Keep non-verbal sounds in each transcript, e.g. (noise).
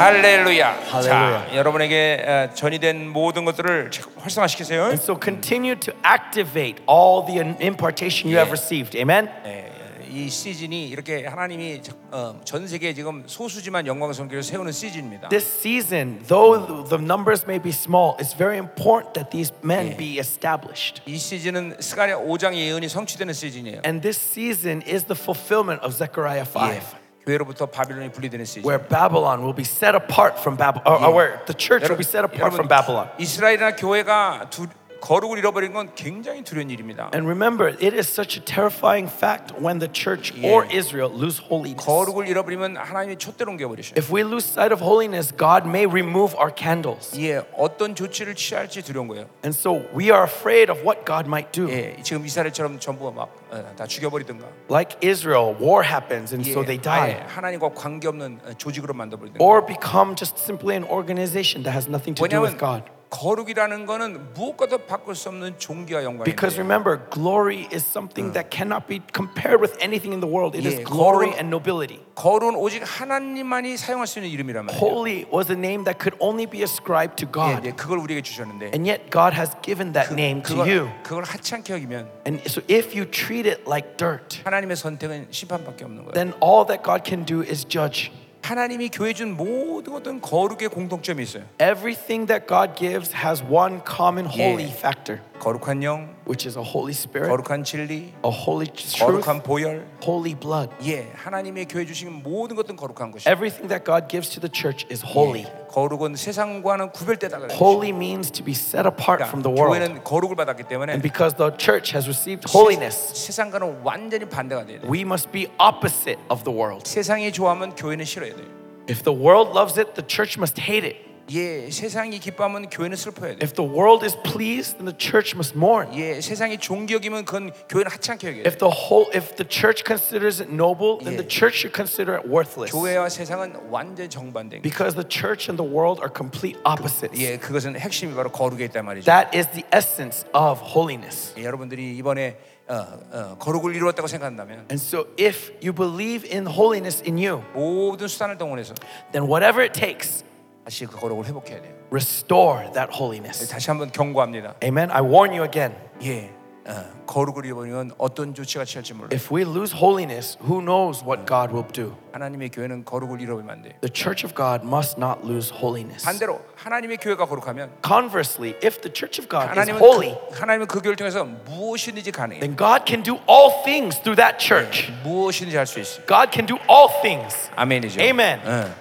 할렐루야. 자. 여러분에게 어, 전이된 모든 것들을 활성화시키세요. And so continue to activate all the impartation you have received. Amen. 예, 이 시즌이 이렇게 하나님이 어, 전 세계 지금 소수지만 영광 성교를 세우는 시즌입니다. This season, though the numbers may be small, it's very important that these men Yeah. be established. 이 시즌은 스가랴 5장 예언이 성취되는 시즌이에요. And this season is the fulfillment of Zechariah 5. 예, 교회로부터 바빌론이 분리되는 시즌. Where Babylon will be set apart from Babylon, or, or where the church will be set apart from Babylon. 이스라엘이나 교회가 두, 거룩을 잃어버린 건 굉장히 두려운 일입니다. And remember, it is such a terrifying fact when the church or Israel lose holiness. 거룩을 잃어버리면 하나님이 촛대로 옮겨버리셔요. If we lose sight of holiness, God may remove our candles. 예, 어떤 조치를 취할지 두려운 거예요. And so we are afraid of what God might do. 예, 지금 이스라엘처럼 전부 막다 죽여버리든가. Like Israel, war happens and so they 아예 die. 하나님과 관계없는 어, 조직으로 만들어버리든가. Or become just simply an organization that has nothing to do 왜냐하면 with God. 거룩이라는 거는 무엇과도 바꿀 수 없는 종기와 Because 영광인데 remember, glory is something that cannot be compared with anything in the world. It is Yeah, glory 거룩- and nobility. 거룩은 오직 하나님만이 사용할 수 있는 이름이란 말이에요. Holy was a name that could only be ascribed to 예, God. 예, 그걸 우리에게 주셨는데 And yet God has given that name to you. 그걸, 그걸 하찮게 여기면 And so if you treat it like dirt, 하나님의 선택은 심판밖에 없는 거예요. then all that God can do is judge. 하나님이 교회 준 모든 것은 거룩의 공통점이 있어요. Everything that God gives has one common holy Yeah. factor, 거룩한 영, which is a Holy Spirit, 거룩한 진리, a holy truth, 거룩한 보혈. holy blood. 예, 하나님의 교회 주신 모든 것은 거룩한 것이에요. Everything that God gives to the church is holy. 예, 거룩은 세상과는 구별되다 그래요. Holy means to be set apart from the 그러니까 world. 교회는 거룩을 받았기 때문에 And because the church has received holiness, 세상과는 완전히 반대가 돼야 돼요. we must be opposite of the world. 세상이 좋아하면 교회는 싫어야 돼요. If the world loves it, the church must hate it. 예, 세상이 기뻐하면 교회는 슬퍼야 돼요. If the world is pleased, then the church must mourn. 예, 세상이 존귀 여기면 그건 교회는 하찮게 여겨야 돼요. If the whole if the church considers it noble, then the Yeah. church should consider it worthless. 교회와 세상은 완전 정반대인 거예요. Because the church and the world are complete opposites. 예, 그것은 핵심이 바로 거룩에 있단 말이죠. That is the essence of holiness. 예, 여러분들이 이번에 어, 어, 거룩을 이루었다고 생각한다면 And so if you believe in holiness in you, 모든 수단을 동원해서 then whatever it takes, 다시 그 거룩을 회복해야 돼요. restore that holiness. 다시 한번 경고합니다. Amen. I warn you again. 예, 어, 거룩을 잃어버리면 어떤 조치가 취할지 몰라요. If we lose holiness, who knows what God will do? 하나님의 교회는 거룩을 잃어버리면 안 돼요. The church of God must not lose holiness. 반대로 하나님의 교회가 거룩하면 Conversely, if the church of God is 하나님은 holy, 그, 하나님은 그 교회를 통해서 무엇이든지 가능해요. then God can do all things through that church. 무엇이든지 할 수 있어요. God can do all things. 아멘이죠. Amen. 예.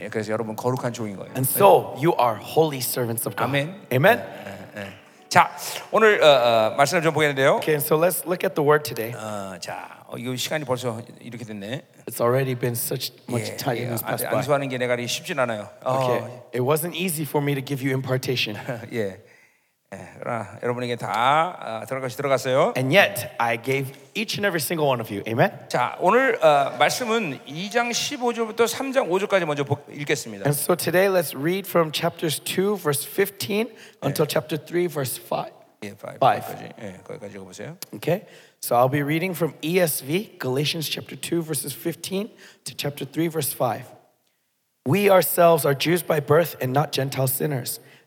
예, 그래서 여러분 거룩한 종인 거예요. And so you are holy servants of God. Amen. Amen. 자, 오늘 어, 어, 말씀을 좀 보겠는데요. Okay, so let's look at the word today. 어, 자, 어, 이거 시간이 벌써 이렇게 됐네. It's already been such much 예, time 예, has passed 안- by. 안수하는 게 내가 쉽진 않아요. 어, Okay, it wasn't easy for me to give you impartation. (laughs) 예. 예, 그러나 여러분에게 다 어, 들어갈 것이 들어갔어요. And yet, I gave each and every single one of you. Amen. 자, 오늘 어, 말씀은 2장 15절부터 3장 5절까지 먼저 보- 읽겠습니다. And so today, let's read from chapters 2, verse 15 until chapter 3, verse 5. 예, 5, Five. 거기까지. 예, 거기까지 읽어보세요. Okay, so I'll be reading from ESV, Galatians chapter 2, verses 15 to chapter 3, verse 5. We ourselves are Jews by birth and not Gentile sinners.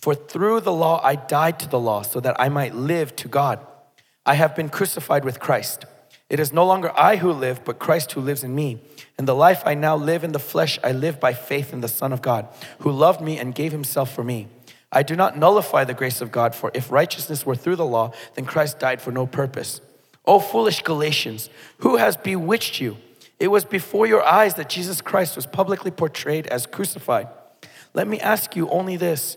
For through the law I died to the law, so that I might live to God. I have been crucified with Christ. It is no longer I who live, but Christ who lives in me. And the life I now live in the flesh, I live by faith in the Son of God, who loved me and gave himself for me. I do not nullify the grace of God, for if righteousness were through the law, then Christ died for no purpose. O foolish Galatians, who has bewitched you? It was before your eyes that Jesus Christ was publicly portrayed as crucified. Let me ask you only this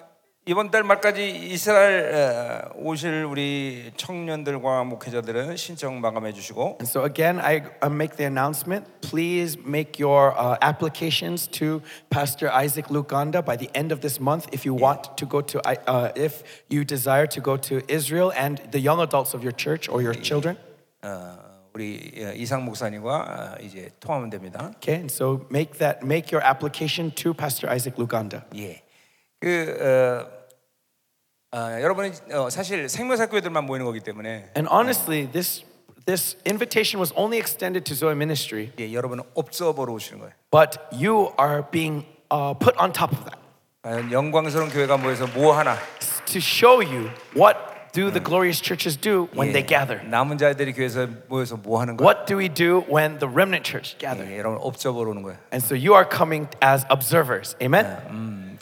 어, 이번 달 말까지 이스라엘 어, 오실 우리 청년들과 목회자들은 신청 마감해 주시고 And so again, I uh, make the announcement. Please make your uh, applications to Pastor Isaac Luganda by the end of this month if you want to go to, uh, if you desire to go to Israel and the young adults of your church or your children. 어, 우리 어, 이상 목사님과 어, 이제 통하면 됩니다. Okay, and so make that make your application to Pastor Isaac Luganda. 예. 그 어, 어, 여러분이 어, 사실 생명사교회들만 모이는 거기 때문에 And honestly, this this invitation was only extended to Zoe Ministry, 예, 여러분은 옵저버로 오시는 거예요. but you are being uh, put on top of that 과연 영광스러운 교회가 모여서 뭐 하나 to show you what do the glorious churches do when they gather. 남은 자들이 교회에서 모여서 뭐 하는 거야? What do we do when the remnant church gather? 예, 여러분 옵저버로 오는 거예요. And so you are coming as observers. Amen.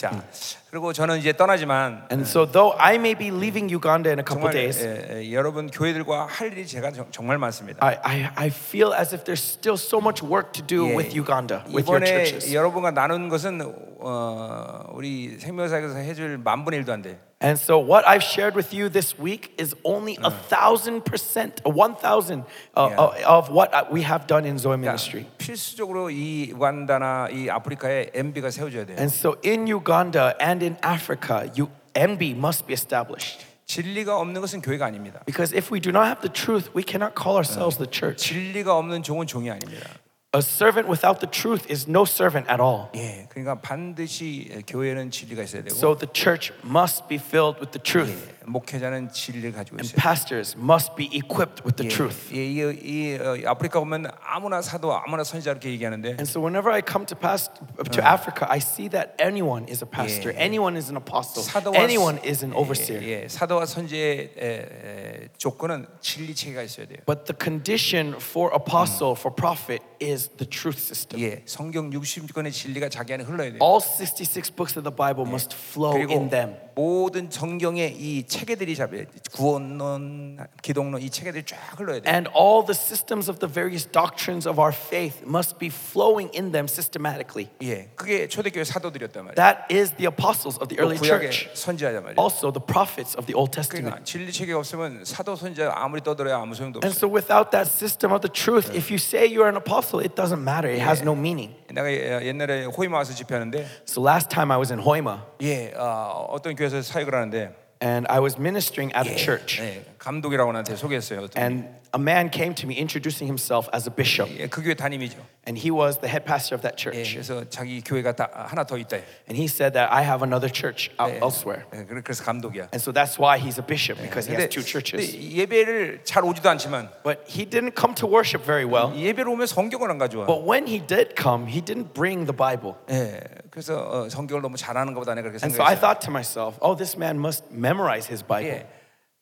음, 자, 그리고 저는 이제 떠나지만 And so though I may be leaving Uganda in a couple 정말 days, 예, 예, 여러분 교회들과 할 일이 제가 정, 정말 많습니다. I, I, I feel as if there's still so much work to do 예, with Uganda, with your 이번에 churches. 여러분과 나눈 것은 어, 우리 생명사에서 해줄 만분의 일도 안 돼. And so what I've shared with you this week is only a thousand percent, a one thousand uh, Yeah. of what we have done in Zoe 그러니까 ministry. 필수적으로 이 우간다나 이 아프리카에 MB가 세워져야 돼요. And so in Uganda and in Africa, you, MB must be established. 진리가 없는 것은 교회가 아닙니다. Because if we do not have the truth, we cannot call ourselves the church. 진리가 없는 종은 종이 아닙니다. A servant without the truth is no servant at all. 예, 그러니까 반드시 교회는 진리가 있어야 되고 So the church must be filled with the truth, 예, 목회자는 진리를 가지고 and 있어요. pastors must be equipped with the truth. 예, 이, 이, 어, 아프리카 보면 아무나 사도 아무나 선지자 이렇게 얘기하는데 And so whenever I come to past to Africa, I see that anyone is a pastor, anyone is an apostle, 사도와 anyone is an overseer. 예, 예, 사도와 선지의 에, 에, 조건은 진리 체계가 있어야 돼요. But the condition for apostle, for prophet, is the truth system. 예, 성경 60권의 진리가 자기 안에 흘러야 돼요. All 66 books of the Bible must flow 그리고 in them. 모든 성경의 이 체계들이 잡혀야 돼. 구원론, 기독론 이 체계들이 쫙 흘러야 돼. And all the systems of the various doctrines of our faith must be flowing in them systematically. 예, 그게 초대교회 사도들이었단 말이에요. That is the apostles of the 또 early 구약의 church. 선지자란 말이에요. Also, the prophets of the Old Testament. 그러니까 진리 체계가 없으면 사도 선지자 아무리 떠들어야 아무 소용도 And 없어요. so, without that system of the truth, if you say you're an apostle, it doesn't matter. It has no meaning. 내가 예- 옛날에 호이마 와서 집회하는데 So, last time I was in Hoima 예, 어, 어떤 교회에서 사역을 하는데 and I was ministering at a church, 예, 감독이라고 나한테 소개했어요. 어떤 and a man came to me introducing himself as a bishop, 예, 그 교회 담임이죠. and he was the head pastor of that 예, church. 그래서 자기 교회가 다, 하나 더 있다. And he said that I have another church out 예, elsewhere. 예, 그래- 그래서 감독이야. And so that's why he's a bishop because he 근데, has two churches. 근데 예배를 잘 오지도 않지만 But he didn't come to worship very well. 예배를 오면 성경을 안 가져와. But when he did come, he didn't bring the Bible. 예, 그래서 어, 성경을 너무 잘하는 것보다 내가 그렇게 And so I 생각했어요. thought to myself, oh, this man must memorize his Bible. 예.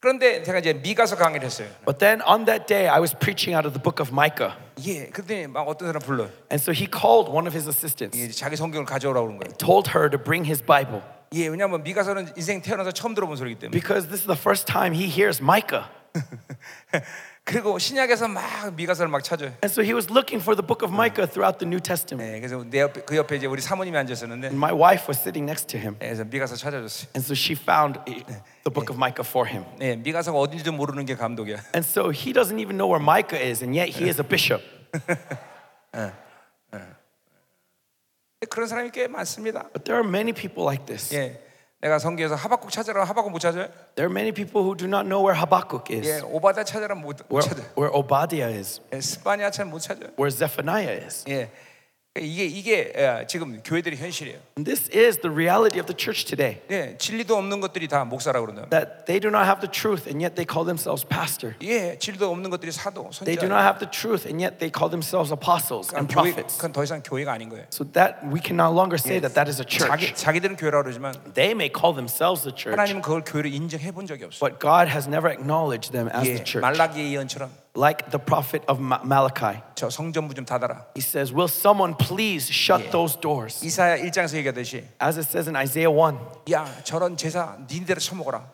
그런데 제가 이제 미가서 강의를 했어요. But then on that day, I was preaching out of the book of Micah. 예, 그때 막 어떤 사람 불러. And so he called one of his assistants, 예, 자기 성경을 가져오라고 그런 거예요. told her to bring his Bible 예, 왜냐하면 미가서는 인생 태어나서 처음 들어본 소리기 때문에. because this is the first time he hears Micah. (laughs) 그리고 신약에서 막 미가서를 막 찾아요. And so he was looking for the book of Micah throughout the New Testament. 예, 그래서 내 옆에 그 옆에 이제 우리 사모님이 앉았었는데, And my wife was sitting next to him. 예, 그래서 미가서 찾아줬어요. And so she found eh, the book of Micah for him. 예, 미가서가 어딘지도 모르는 게 감독이야. And so he doesn't even know where Micah is, and yet he is a bishop. (laughs) 그런 사람이 꽤 많습니다. But there are many people like this. 예, 내가 성경에서 하박국 찾으라 하박국 못 찾아요. There are many people who do not know where Habakkuk 예, is, 오바다 찾으라 못, 못 where, 찾아. where Obadiah is, 예, 스파니아 잘못 찾아요. where Zephaniah is. 예, 이게 이게 예, 지금 교회들의 현실이에요. This is the reality of the church today. 예, 진리도 없는 것들이 다 목사라고 그런다. That they do not have the truth and yet they call themselves pastor. 예, 진리도 없는 것들이 사도, They do 선지자. not have the truth and yet they call themselves apostles and prophets. 그건 더 이상 교회가 아닌 거예요. So that we can no longer say that that is a 자기 church. 자기들은 교회라고 그러지만 They may call themselves the church, 하나님은 그걸 교회로 인정해 본 적이 없어. but God has never acknowledged them as 예, the church. 말라기의 예언처럼 Like the prophet of Ma- Malachi. 저 성전부 좀 닫아라. He says, Will someone please shut those doors? 이사야 1장에서 얘기하듯이 As it says in Isaiah 1, 야 저런 제사 니네대로 처먹어라.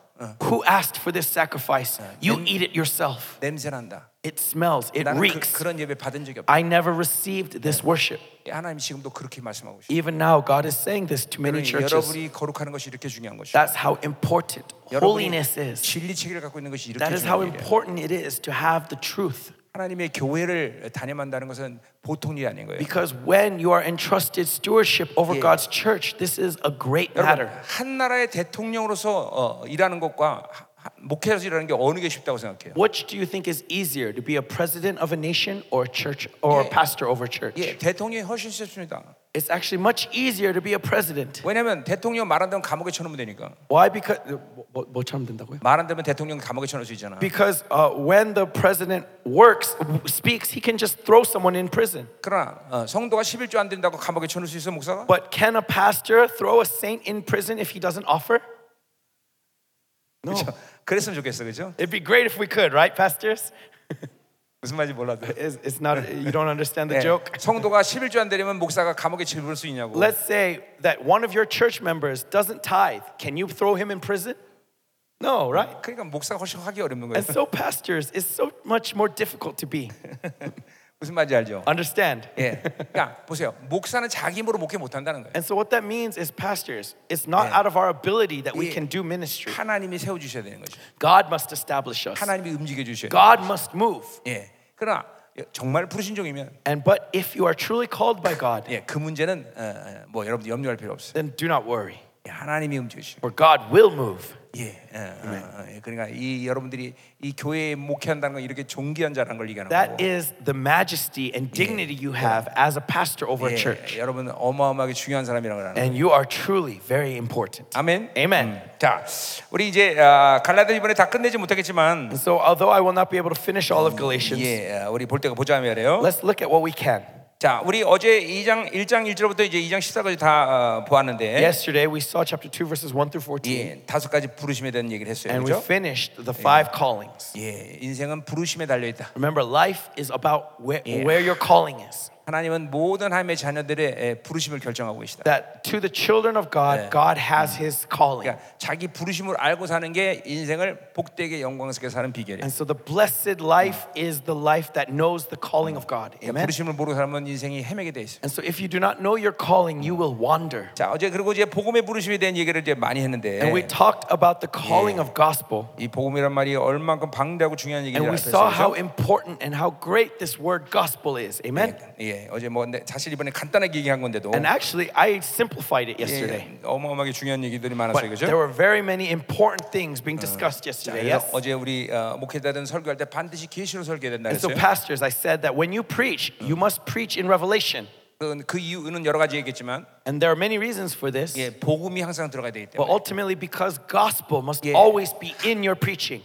Who asked for this sacrifice? You eat it yourself. 냄새 난다. It smells, it 나는 reeks. 그, 런 예배 받은 적이 없다. I never received this worship. 하나님 지금도 그렇게 말씀하고 있어요. Even now, God is saying this to many 그러니 churches. 여러분이 거룩하는 것이 이렇게 중요한 것이고 That's how important 여러분이 holiness is. 진리 체계를 갖고 있는 것이 이렇게 That is how 중요한 일이에요. important it is to have the truth. 하나님의 교회를 단임한다는 것은 보통 일이 아닌 거예요. Because when you are entrusted stewardship over Yeah. God's church, this is a great 여러분 matter. 한 나라의 대통령으로서 어, 일하는 것과 목회자로서 일하는 게 어느 게 쉽다고 생각해요? Which do you think is easier, to be a president of a nation or a church or a Yeah. pastor over a church? 예, 대통령이 훨씬 쉽습니다. It's actually much easier to be a president. 왜냐하면 대통령 말 안 되면 감옥에 쳐놓으면 되니까. Why? Because 뭐, 뭐 처럼 된다고요? 말 안 되면 대통령 감옥에 쳐놓을 수 있잖아. Because uh, when the president works, speaks, he can just throw someone in prison. 그러나 어, 성도가 11조 안 된다고 감옥에 쳐놓을 수 있어 목사가? But can a pastor throw a saint in prison if he doesn't offer? No. 그렇죠? 그랬으면 좋겠어, 그렇죠? It'd be great if we could, right, pastors? (laughs) 무슨 말인지 몰라도. It's, it's not. You don't understand the 예, joke. 성도가 11조 안 되려면 목사가 감옥에 집을 수 있냐고. Let's say that one of your church members doesn't tithe. Can you throw him in prison? No, right? 그러니까 목사가 훨씬 하기 어렵는 거예요. And so, pastors is so much more difficult to be. (laughs) 무슨 말인지 알죠? Understand? 예. 그러니까 보세요. 목사는 자기 힘으로 목회 못 한다는 거예요. And so, what that means is, pastors, it's not Yeah. out of our ability that we Yeah. can do ministry. 하나님이 세워 주셔야 되는 거죠. God must establish us. 하나님이 움직여 주셔야 돼요. God must move. 예. 그러나 정말 부르신 종이면 And but if you are truly called by God, 예, 그 문제는 어, 어, 뭐 여러분 염려할 필요 없어요. then do not worry, 예, 하나님이 움직이시고. for God will move. 예. 어, 어, 어, 예. 그러니까 이 여러분들이 이 교회에 목회한다는 건 이렇게 존귀한 자라는 걸 얘기하는 That 거고. is the majesty and dignity you have as a pastor over a 예, church. 여러분 어마어마하게 중요한 사람이라고 하는 거예요. And you are truly very important. 아멘. Amen. 자, 우리 이제 아, 갈라디 이번에 다 끝내지 못하겠지만 And so, although I will not be able to finish all of Galatians, 예, 아, 우리 볼 때가 보자 말이에요. let's look at what we can. 자, 우리 어제 2장 1장 1절부터 이제 2장 14까지 다 어, 보았는데 Yesterday, we saw chapter 2, verses 1 through 14, 예, 다섯 가지 부르심에 대한 얘기를 했어요. and we 그렇죠? finished the five callings. 예, 인생은 부르심에 달려 있다. Remember, life is about where, Yeah. where your calling is. 하나님은 모든 하나님의 자녀들의 예, 부르심을 결정하고 계시다. That to the children of God. God has His calling. 그러니까 자기 부르심을 알고 사는 게 인생을 복되게 영광스럽게 사는 비결이에요. And so, the blessed life is the life that knows the calling of God. 그러니까 Amen. 부르심을 모르고 살면 인생이 헤매게 돼 있어요. And so, if you do not know your calling, you will wander. 자, 어제 그리고 이제 복음의 부르심에 대한 얘기를 이제 많이 했는데 And we talked about the calling Yeah. of gospel. 이 복음이란 말이 얼만큼 방대하고 중요한 얘기인지 And we saw how 알았어요. important and how great this word gospel is. Amen. 예, 어제 뭐 근데 사실 이번에 간단하게 얘기한 건데도 And actually, I simplified it 예, yesterday. 어마어마하게 중요한 얘기들이 But 많았어요, 그죠? there were very many important things being discussed 자, yesterday. 그래서 Yes. 어제 우리 어, 목회자들은 설교할 때 반드시 계시로 설교해야 된다 And so, 그랬어요. pastors, I said that when you preach, you must preach in revelation. 그, 그 이유는 여러 가지 얘기했지만 And there are many reasons for this. 예, 복음이 항상 들어가야 되기 But 때문에 ultimately, because gospel must Yeah. always be in your preaching.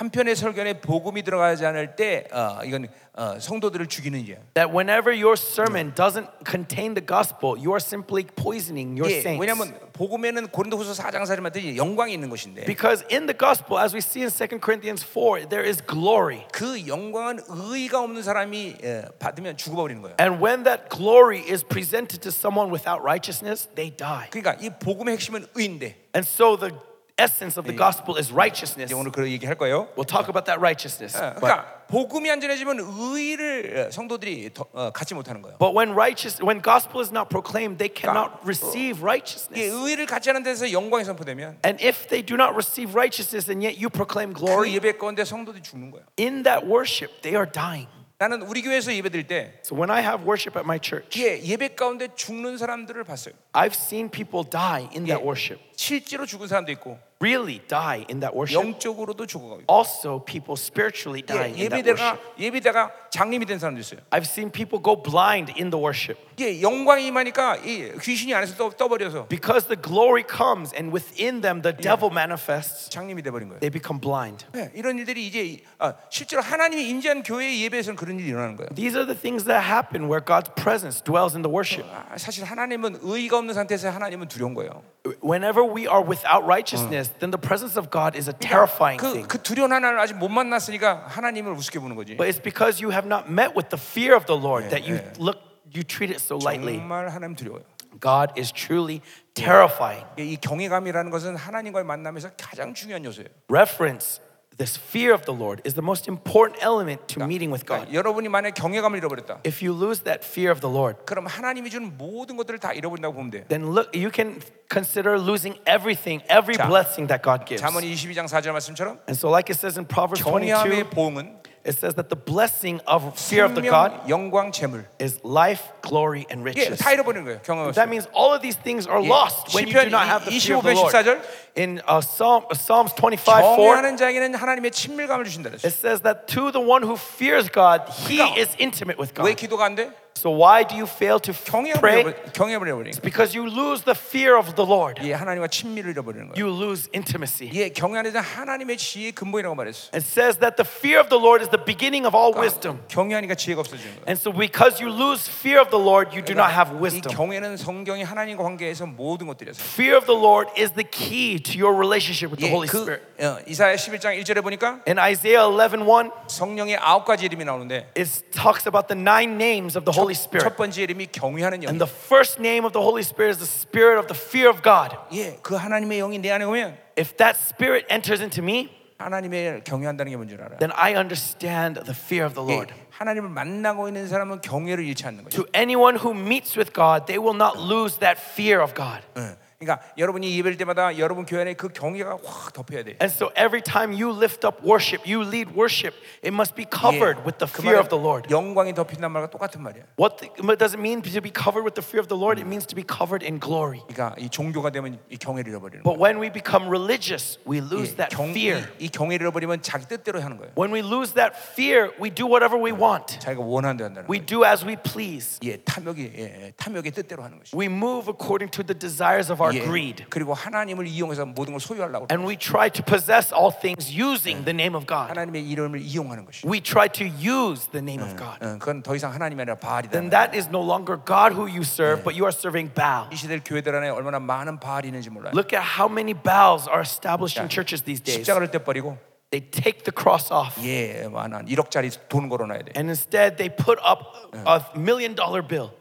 한편의 설교에 복음이 들어가지 않을 때 어, 이건 어, 성도들을 죽이는 일이야. That whenever your sermon doesn't contain the gospel, you are simply poisoning your 예, saints. 왜냐하면 복음에는 고린도후서 4장 4절 말했듯이 영광이 있는 것인데 Because in the gospel, as we see in 2 Corinthians 4, there is glory. 그 영광은 의가 없는 사람이 예, 받으면 죽어버리는 거예요. And when that glory is presented to someone without righteousness, they die. 그러니까 이 복음의 핵심은 의인데 And so the essence of the gospel is righteousness. 이제 오늘 그 얘기 할 거예요. We'll talk about that righteousness. 예, But, 그러니까 복음이 안전해지면 의를 어, 성도들이 더, 어, 갖지 못하는 거예요. but when righteous, when gospel is not proclaimed, they cannot receive 이 righteousness. 의를 갖지 않은 데서 영광이 선포되면 And if they do not receive righteousness and yet you proclaim 그 glory, 예배 가운데 성도들이 죽는 거예요. in that worship, they are dying. 나는 우리 교회에서 예배 드릴 때 So when I have worship at my church, 예, 예배 가운데 죽는 사람들을 봤어요. I've seen people die in that 예, worship. 실제로 죽은 사람도 있고 Really die in that worship. 영적으로도 죽어가고 있고 Also, people spiritually die 예, in that 예배대가 worship. 예배대가 장님이 된 사람도 있어요. I've seen people go blind in the worship 예, 영광이 임하니까 이 귀신이 안에서 떠, 떠버려서 because the glory comes and within them the devil manifests. 장님이 돼버린 거예요. They become blind. 예, 이런 일들이 이제 아, 실제로 하나님이 임재한 교회 예배에서는 그런 일이 일어나는 거예요. These are the things that happen where God's presence dwells in the worship. 아, 사실 하나님은 의가 없는 상태에서 하나님은 두려운 거예요. Whenever we are without righteousness, then the presence of God is a terrifying 그, thing. 그 두려운 하나님을 아직 못 만났으니까 하나님을 우습게 보는 거지. But it's because you have not met with the fear of the Lord that you look you treat it so lightly. 정말 하나님 두려워요. God is truly terrifying. 이 경외감이라는 것은 하나님과의 만남에서 가장 중요한 요소예요. Reference, this fear of the Lord, is the most important element to meeting with God. 그러니까 여러분이 만약 경외감을 잃어버렸다. If you lose that fear of the Lord, 그럼 하나님이 주는 모든 것들을 다 잃어버린다고 보면 돼요. then look, you can consider losing everything, every 자, blessing that God gives. 잠언 22장 4절 말씀처럼 And so, like it says in Proverbs 22, 경외함의 보응은 it says that the blessing of fear of the God 생명, 영광, 재물. is life, glory, and 이게 riches. 다 잃어버리는 거예요. 경험 That 없이. means all of these things are 예, lost when you 시편 do not have the fear of the 25편 Lord. 14절 In uh, Psalm, Psalms 25, 4, 경외하는 자에게는 하나님의 친밀감을 주신다 그랬어요. it says that to the one who fears God, he 그러니까 is intimate with 왜 God. 기도가 안 돼? So why do you fail to f- 경외함을 pray? 잃어버리- 경외함을 잃어버리니까. Because you lose the fear of the Lord. 예, 하나님과 친밀을 잃어버리는 거예요. You lose intimacy. 예, 경외하는 자 하나님의 지혜의 근본이라고 말했어. It says that the fear of the Lord is the beginning of all wisdom. 경외하니까 지혜가 없어지는 거예요. And so because you lose fear of the Lord, you do not have 이 wisdom. 경외는 성경이 하나님과 관계에서 모든 것들이었어요. Fear of the Lord is the key to your relationship with the 예, Holy 그 Spirit. 어, 이사야 11장 1절에 보니까 In Isaiah 11:1, 성령의 아홉 가지 이름이 나오는데 it talks about the nine names of the Holy 첫 Spirit. 번째 이름이 경외하는 영. And the first name of the Holy Spirit is the spirit of the fear of God. 예, 그 하나님의 영이 내 안에 오면 If that spirit enters into me, 하나님의 경외한다는 게 뭔지 알아. then I understand the fear of the 예, Lord. 하나님을 만나고 있는 사람은 경외를 잃지 않는 거죠. To anyone who meets with God, they will not lose that fear of God. 예. 그러니까 여러분이 예배할 때마다 여러분 교회 안에 그 경외가 확 덮여야 돼. And so every time you lift up worship, you lead worship, it must be 예. covered with the 그 fear 말은 of the Lord. 영광이 덮인단 말과 똑같은 말이야. What, the, what does it mean to be covered with the fear of the Lord? It means to be covered in glory. 그러니까 이 종교가 되면 이 경외를 잃어버리는 거야. But when we become religious, we lose 예, that 경, fear. 이, 이 경외를 잃어버리면 자기 뜻대로 하는 거예요. When we lose that fear, we do whatever we want. 자기가 원하는 대로 한다는 We 거예요. do as we please. 예, 탐욕이 예, 예, 탐욕의 뜻대로 하는 것이. We move according to the desires of our 예, greed. 그리고 하나님을 이용해서 모든 걸 소유하려고. 그래요. And we try to possess all things using the name of God. 하나님의 이름을 이용하는 것이. We try to use the name of God. 어, 그건 더 이상 하나님이 아니라 바알이다. Then that is no longer God who you serve, but you are serving Baal. 이 시대 교회들 안에 얼마나 많은 바알이 있는지 몰라요. Look at how many Baals are established in churches these days. 십자가를 떼버리고 They take the cross off. 예, 많은 1억짜리 돈 걸어놔야 돼. And instead, they put up a million dollar bill.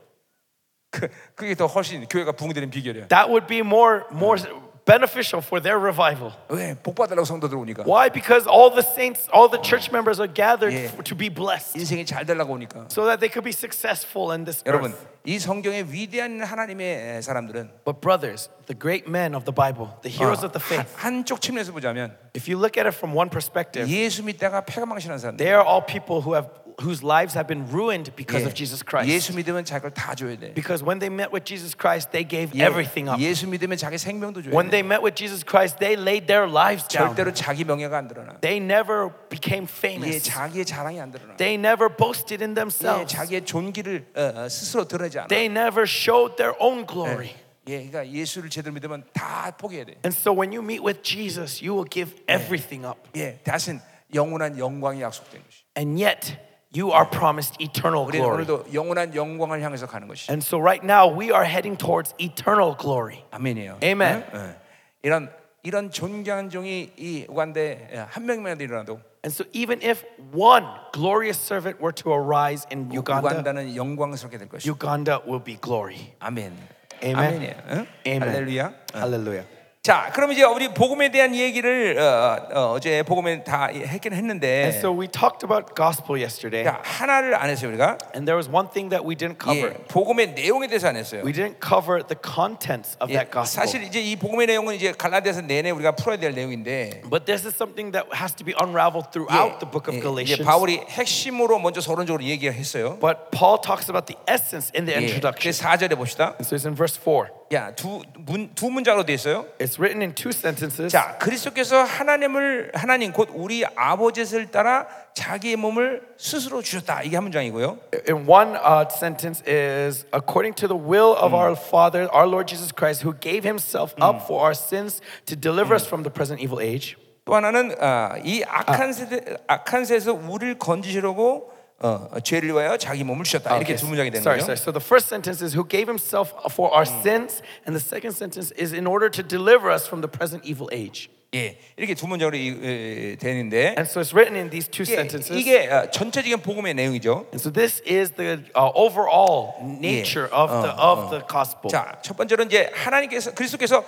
그, 그게 더 훨씬 교회가 붕괴되는 비결이야. That would be more, more beneficial for their revival. 왜? 복 받으려고 성도들 오니까. Why? Because all the saints, all the church members are gathered for- to be blessed 인생이 잘 되려고 오니까. so that they could be successful in this 여러분, earth. 이 성경의 위대한 하나님의 사람들은 But brothers, the great men of the Bible, the heroes of the 한, faith, 한쪽 측면에서 보자면 if you look at it from one perspective, 예수 믿다가 패가 망신한 사람들. they are all people who have whose lives have been ruined because of Jesus Christ. 예수 믿으면 자기 걸다 줘야 돼. Because when they met with Jesus Christ, they gave 예, everything up. 예수 믿으면 자기 생명도 줘야 When 돼. they met with Jesus Christ, they laid their lives down. 절대로 자기 명예가 안 드러나. They never became 예, famous. 자기의 자랑이 안 드러나. They never boasted in 예, themselves. 자기의 존귀를 어, 어, 스스로 드러내지 않아. They never showed their own glory. 예, 그러니까 예수를 제대로 믿으면 다 포기해야 돼. And so when you meet with Jesus, you will give everything up. 예, 대신 영원한 영광이 약속된 것이. And yet, you are promised eternal 우리는 glory. 오늘도 영원한 영광을 향해서 가는 것이. And so right now, we are heading towards eternal glory. 아멘이에요. Amen. 응? 응. 이런 이런 존귀한 종이 이 우간데 한 명이라도 일어나도 And so even if one glorious servant were to arise in Uganda, 우간다는 영광스럽게 될 것이. Uganda will be glory. 아멘. Amen. 아멘이에요. 응? Amen. 할렐루야. 자, 그럼 이제 우리 복음에 대한 얘기를 어, 어, 제 복음에 다 했긴 했는데 And so we talked about gospel yesterday, 자, 하나를 안 했어요 우리가. and there was one thing that we didn't cover. 예, 복음의 내용에 대해서 안 했어요. We didn't cover the contents of 예, that gospel. 사실 이제 이 복음의 내용은 이제 갈라디아서 내내 우리가 풀어야 될 내용인데 But this is something that has to be unraveled throughout 예, the book of 예, Galatians. 바울이 핵심으로 먼저 서론적으로 얘기했어요. But Paul talks about the essence in the 예, 그 introduction. 4절에 봅시다. And so it's in verse 4. 야, 두, 문, 두 문장으로 돼 있어요. It's written in two sentences. 자, 그리스도께서 하나님을 하나님 곧 우리 아버지를 따라 자기의 몸을 스스로 주셨다. 이게 한 문장이고요. In one uh, sentence is according to the will of our Father, our Lord Jesus Christ, who gave himself up for our sins to deliver us from the present evil age. 또 하나는 아, 이 악한 세대 악한 세에서 우리를 건지시려고 어, 어, 죄를 위하여 자기 몸을 주셨다. 이렇게 두 문장이 되는 sorry, 거죠. sorry. So the first sentence is who gave himself for our sins, and the second sentence is in order to deliver us from the present evil age. 예, 이렇게 두 문장으로 이- 에, 되는데 And so it's written in these two 이게, sentences. 이게 어, 전체적인 복음의 내용이죠. And so this is the uh, overall nature of the of the gospel. 자, 첫 번째는 이제 하나님께서 그리스도께서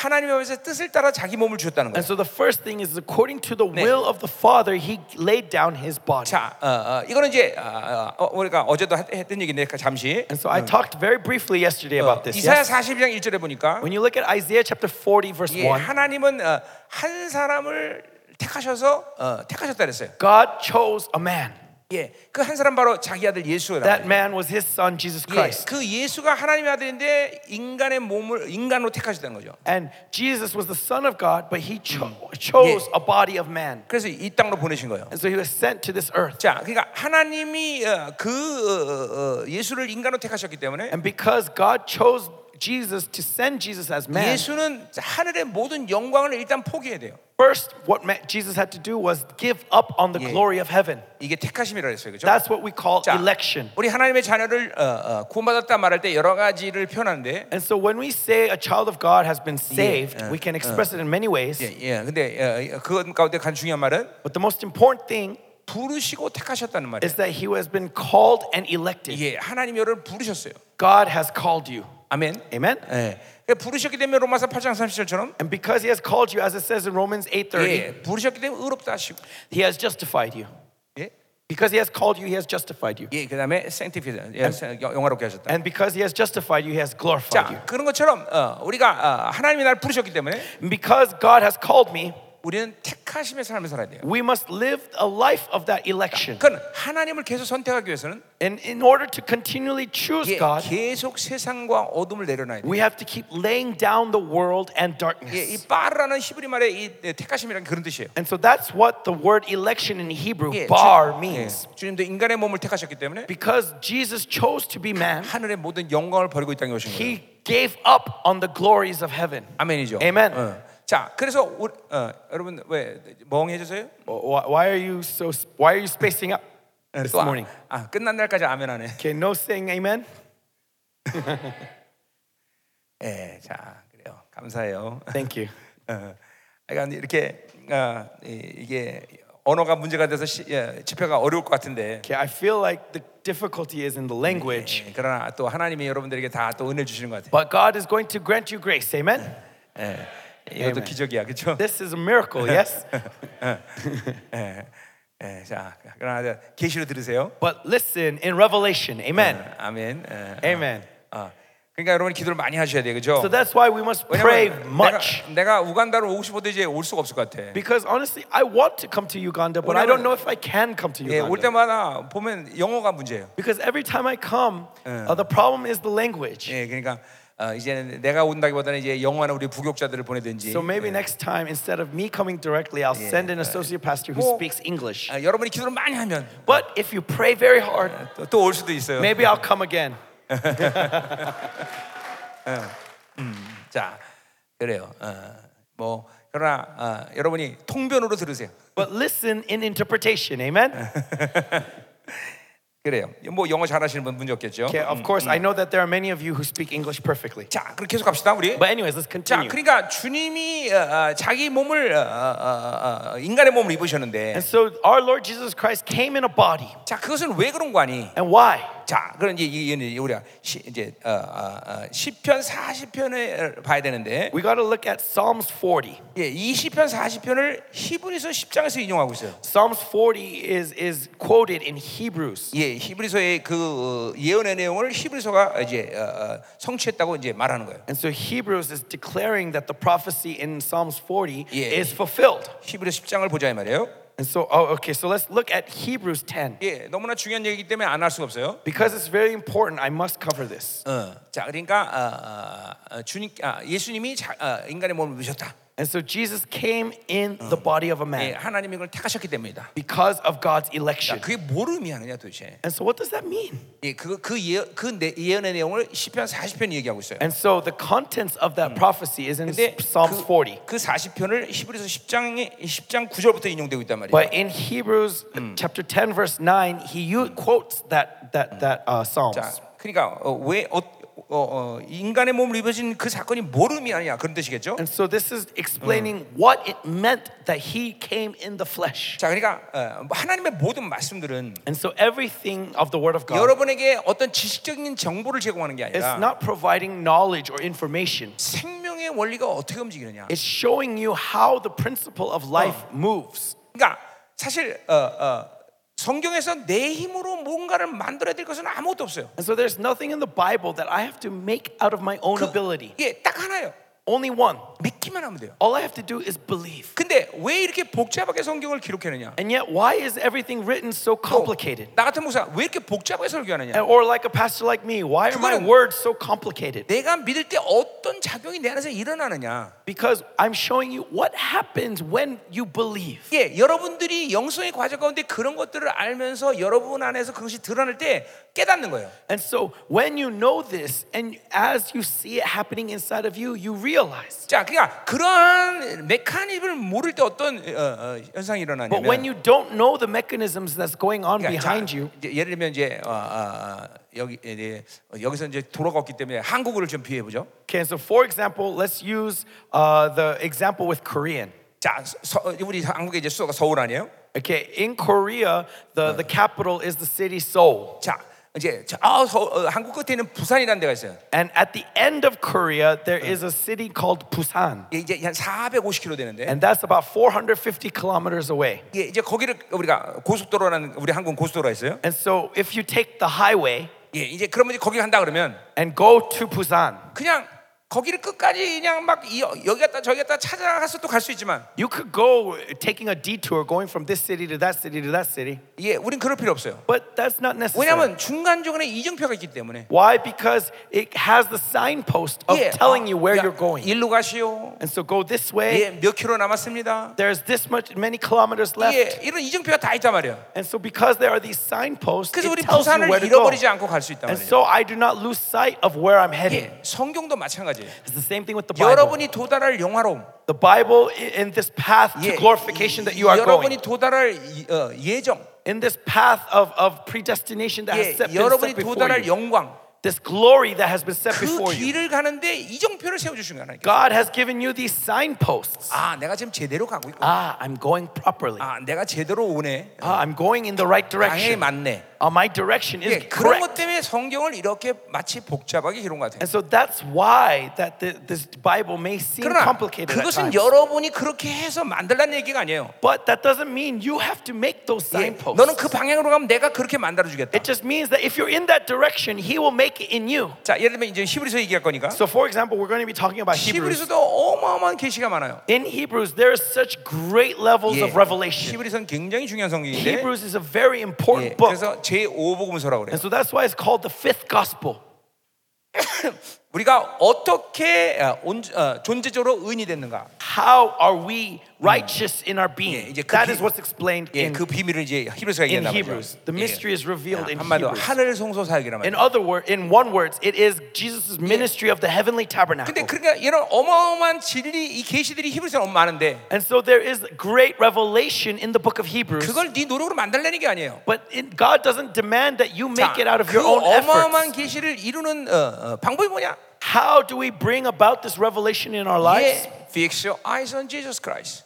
하나님 앞에서 뜻을 따라 자기 몸을 주었다는 And 거예요. so the first thing is according to the will of the Father, he laid down his body. 자, 어, 어, 이거는 이제 어, 어, 우리가 어제도 했- 했던 얘기인데 잠시 And so I talked very briefly yesterday about this. 이사야 Yes? 40장 1절에 보니까 When you look at Isaiah chapter 40 verse 예, 1, 하나님은 어, 한 사람을 택하셔서 어, 택하셨다 그랬어요. God chose a man. 예, 그 한 사람 바로 자기 아들 예수라. That man was his son Jesus 예, Christ. 그 예수가 하나님의 아들인데 인간의 몸을 인간으로 택하셨다는 거죠. And Jesus was the son of God, but he cho- chose a body of man. 그래서 이 땅으로 보내신 거예요. And so he was sent to this earth. 자, 그러니까 하나님이 어, 그 어, 어, 예수를 인간으로 택하셨기 때문에 And because God chose Jesus to send Jesus as man, 예수는 하늘의 모든 영광을 일단 포기해야 돼요. first what ma- Jesus had to do was give up on the Yeah. glory of heaven. 이게 택하심이라 했어요, 그렇죠? That's what we call 자, election. 우리 하나님의 자녀를 어, 어, 구원받았다 말할 때 여러 가지를 표현하는데, And so when we say a child of God has been saved, uh, we can express it in many ways. 예, 예, 근데 어, 그 가운데 간 중요한 말은 But the most important thing 부르시고 택하셨다는 말이에요. is that he has been called and elected. 예, 하나님 여러분 부르셨어요. God has called you. 아멘. Amen. 예. 그러니까 부르셨기 때문에 로마서 8장 30절처럼 And because he has called you, as it says in Romans 8:30, 예, 부르셨기 때문에 의롭다 하시고, he has justified you. 예, Because he has called you, he has justified you. 예, 그다음에 sanctified, 예, 영- 영화롭게 하셨다. And because he has justified you, he has glorified you. 자, 그런 것처럼 어, 우리가 어, 하나님이 날 부르셨기 때문에 And because God has called me, 우리는 택하심의 삶을 살아야 돼요. we must live a life of that election. 그건 하나님을 계속 선택하기 위해서는 And in order to continually choose 예, God, 계속 세상과 어둠을 내려놔야 돼요. we have to keep laying down the world and 예, 이 darkness. 빠르라는 히브리 말의 이 예, 택하심이라는 그런 뜻이에요. And so that's what the word election in Hebrew, 예, bar, 주, means. 예, 주님도 인간의 몸을 택하셨기 때문에 Because Jesus chose to be man, 하늘의 모든 영광을 버리고 이 땅에 오신 거예요. he gave up on the glories of heaven. 아멘이죠. Amen. 어. 자, 그래서 우리, 어, 여러분 왜? Why why are you so? Why are you spacing up this 또 아, morning? 아, 끝난 날까지 아멘하네. Okay, no saying amen. 예, 자, 그래요. 감사해요. Thank you. 어, 그러니까 이렇게 어, 이- 이게 언어가 문제가 돼서 시, 예, 집회가 어려울 것 같은데 Okay, I feel like the difficulty is in the language, 예, 그러나 또 하나님이 여러분들에게 다 또 은혜 주시는 것 같아요. but God is going to grant you grace. Amen. 예, 이것도 Amen. 기적이야, 그렇죠? This is a miracle, yes. (laughs) 예, 예, 자, 그러나 계시로 들으세요. But listen in Revelation. Amen. 아멘. 예, Amen. 어, 그러니까 여러분이 기도를 많이 하셔야 돼요, 그렇죠? So that's why we must pray 왜냐면 much. 내가, 내가 우간다로 오고 싶어도 이제 올 수가 없을 것 같아. Because honestly, I want to come to Uganda, but I don't know if I can come to 예, 올 Uganda. 때마다 보면 영어가 문제예요. Because every time I come, uh, the problem is the language. 예, 그러니까 어, 이제 내가 온다기보다는 이제 영어하는 우리 부교육자들을 보내든지. So maybe next time, instead of me coming directly, I'll send an associate pastor who 뭐, speaks English. 아, 여러분이 기도를 많이 하면 But if you pray very hard, 또 올 수도 있어요. maybe I'll come again. (laughs) 자, 그래요. 어, 뭐 그러나 어, 여러분이 통변으로 들으세요. But listen in interpretation. Amen. (laughs) 그래요. 뭐 영어 잘하시는 분 문제 없겠죠. Okay, of course, I know that there are many of you who speak English perfectly. 자, 그럼 계속 갑시다 우리. But anyways, let's 자, continue. 그러니까 주님이 어, 어, 자기 몸을 어, 어, 어, 인간의 몸을 입으셨는데, And so our Lord Jesus Christ came in a body. 자, 그것은 왜 그런 거 아니? And why? 자, 그런 이제 이게 우리가 시, 이제 어, 어, 어, 시편 40편을 봐야 되는데, We got to look at Psalms 40. 예, 이 시편 40편을 히브리서 10장에서 인용하고 있어요. Psalms 40 is, is quoted in Hebrews. 예, 히브리서의 그 어, 예언의 내용을 히브리서가 이제 어, 어, 성취했다고 이제 말하는 거예요. And so Hebrews is declaring that the prophecy in Psalms 40 Yeah. is fulfilled. 히브리서 10장을 보자 이 말이에요. And so, oh, okay, so let's look at Hebrews 10. 예, 너무나 중요한 얘기이기 때문에 안 할 수가 없어요. Because it's very important, I must cover this. 어, 자, 그러니까 어, 어, 어, 주님, 아, 예수님이 자, 어, 인간의 몸을 입으셨다. And so Jesus came in the body of a 예, man 하나님이 그걸 택하셨기 때문이다. because of God's 자, election. 그게 뭘 의미하느냐 도대체? And so, what does that mean? 예, 그, 그, 예, 그 내, 예언의 내용을 시편 40편 얘기하고 있어요. And so, the contents of that prophecy is in 근데 Psalms 40. 그, 그 40편을 히브리서 10장에 10장 9절부터 인용되고 있단 말이에요. But in Hebrews chapter 10, verse 9, he u- quotes that, that, that uh, Psalms. 자, 그러니까 어, 왜 어, 어, 인간의 몸을 입어진 그 사건이 모름이 아니야 그런 뜻이겠죠. And so this is explaining what it meant that he came in the flesh. 자, 그러니까 어, 하나님의 모든 말씀들은 And so everything of the word of God 여러분에게 어떤 지식적인 정보를 제공하는 게 is 아니라 not providing knowledge or information. 생명의 원리가 어떻게 움직이느냐. It's showing you how the principle of life moves. 그러니까 사실 어, 어, 성경에서 내 힘으로 뭔가를 만들어야 될 것은 아무것도 없어요. And so there's nothing in the Bible that I have to make out of my own ability. 예, 딱 하나요. Only one. 믿기만 하면 돼요. All I have to do is believe. 근데 왜 이렇게 복잡하게 성경을 기록했느냐? And yet, why is everything written so complicated? 나 같은 목사 왜 이렇게 복잡하게 설교하느냐? And- Or like a pastor like me, why are my 그거는- words so complicated? 내가 믿을 때 어떤 작용이 내 안에서 일어나느냐? Because I'm showing you what happens when you believe. 예, 여러분들이 영성의 과정 가운데 그런 것들을 알면서 여러분 안에서 그것이 드러날 때 깨닫는 거예요. And so when you know this and as you see it happening inside of you, you realize. 자, 그러니까 그러한 메커니즘을 모를 때 어떤 어, 어, 현상이 일어나냐면 But when you don't know the mechanisms that's going on 그러니까 자, behind you, 이제 예를 들면 이제 어, 어, 어, 여기 어, 여기서 이제 도로가 없기 때문에 한국어를 좀 비유해 보죠. okay, so for example, let's use uh, the example with Korean. 자, 서, 우리 한국의 이제 수도가 서울 아니에요? Okay, in Korea, the, the capital is the city Seoul. 자, 이제 저, 아, 서, 어, 한국 끝에 있는 부산이라는 데가 있어요. And at the end of Korea, there is a city called Busan. 예, 이제 한 450km 되는데. And that's about 450 kilometers away. 예, 이제 거기를 우리가 고속도로라는 우리 한국 고속도로가 있어요. And so if you take the highway 예, 이제 그러면 이제 거기 간다 그러면 and go to Busan, 그냥 거기를 끝까지 그냥 막 이- 여기 갔다 저기 갔다 찾아가서 또 갈 수 있지만 you could go taking a detour going from this city to that city to that city. 예, 우린 그럴 필요 없어요. But that's not necessary. 왜냐하면 중간 중간에 이정표가 있기 때문에. Why? Because it has the signpost of 예, telling you where 야, you're going. 일로 가시오. And so go this way. 예, 몇 킬로 남았습니다. There's this much many kilometers left. 예, 이런 이정표가 다 있단 말이야. And so because there are these signposts, 그래서 우리 it tells you 부산을 where to go. 잃어버리지 않고 갈 수 있단 And 말이에요. so I do not lose sight of where I'm heading. 예, 성경도 마찬가지 예요. It's the same thing with the Bible. 여러분이 도달할 영화로움, The Bible i- in this path to 예, glorification that you are 여러분이 going. 도달할 이- 어, 예정, In this path of, of predestination that 예, has set, been 여러분이 set before 도달할 you. 영광, This glory that has been set 그 before you. 길을 가는데 이정표를 세워주신 거야. God has given you these signposts. 아, 내가 지금 제대로 가고 있고, Ah, I'm going properly. 아, 내가 제대로 오네. Ah, I'm going in the right 방향이 direction. 맞네. Ah, my direction is 예, 그런 것 correct. 때문에 성경을 이렇게 마치 복잡하게 기록한 것 같아요. And so that's why that the, this Bible may seem 그러나 complicated at 그것은 times. 여러분이 그렇게 해서 만들라는 얘기가 아니에요. But that doesn't mean you have to make those 예, signposts. 너는 그 방향으로 가면 내가 그렇게 만들어 주겠다. It just means that if you're in that direction, He will make it in you. 자, 예를 들면 이제 히브리서 얘기할 거니까. So, for example, we're going to be talking about Hebrews. 히브리서도 어마어마한 계시가 많아요. In Hebrews, there are such great levels 예, of revelation. 히브리서는 굉장히 중요한 성경인데. Hebrews is a very 예, important book. 그래서 제 5복음서라고 그래요. And so that's why it's called the fifth gospel. 우리가 어떻게 어, 온- 어, 존재적으로 의인이 됐는가? How are we righteous in our 예, being? 이제 그 That 비- is what's explained 예, in, 그 비밀을 이제 히브리서가 in 얘기한다 Hebrews. The mystery is revealed in 한마디로 Hebrews. 하늘 성소 사역이란 In 말이에요. other words, in one words, it is Jesus' ministry of the heavenly tabernacle. 근데 그러니까 이런 어마어마한 진리 이 계시들이 히브리서에 너무 많은데 And so there is great revelation in the book of Hebrews. 그걸 네 노력으로 만들려는 게 아니에요. But it, God doesn't demand that you 자, make it out of 그 your own 어마어마한 efforts. 계시를 이루는 어, 어, 방법이 뭐냐? How do we bring about this revelation in our lives? 예, fix your eyes on Jesus Christ.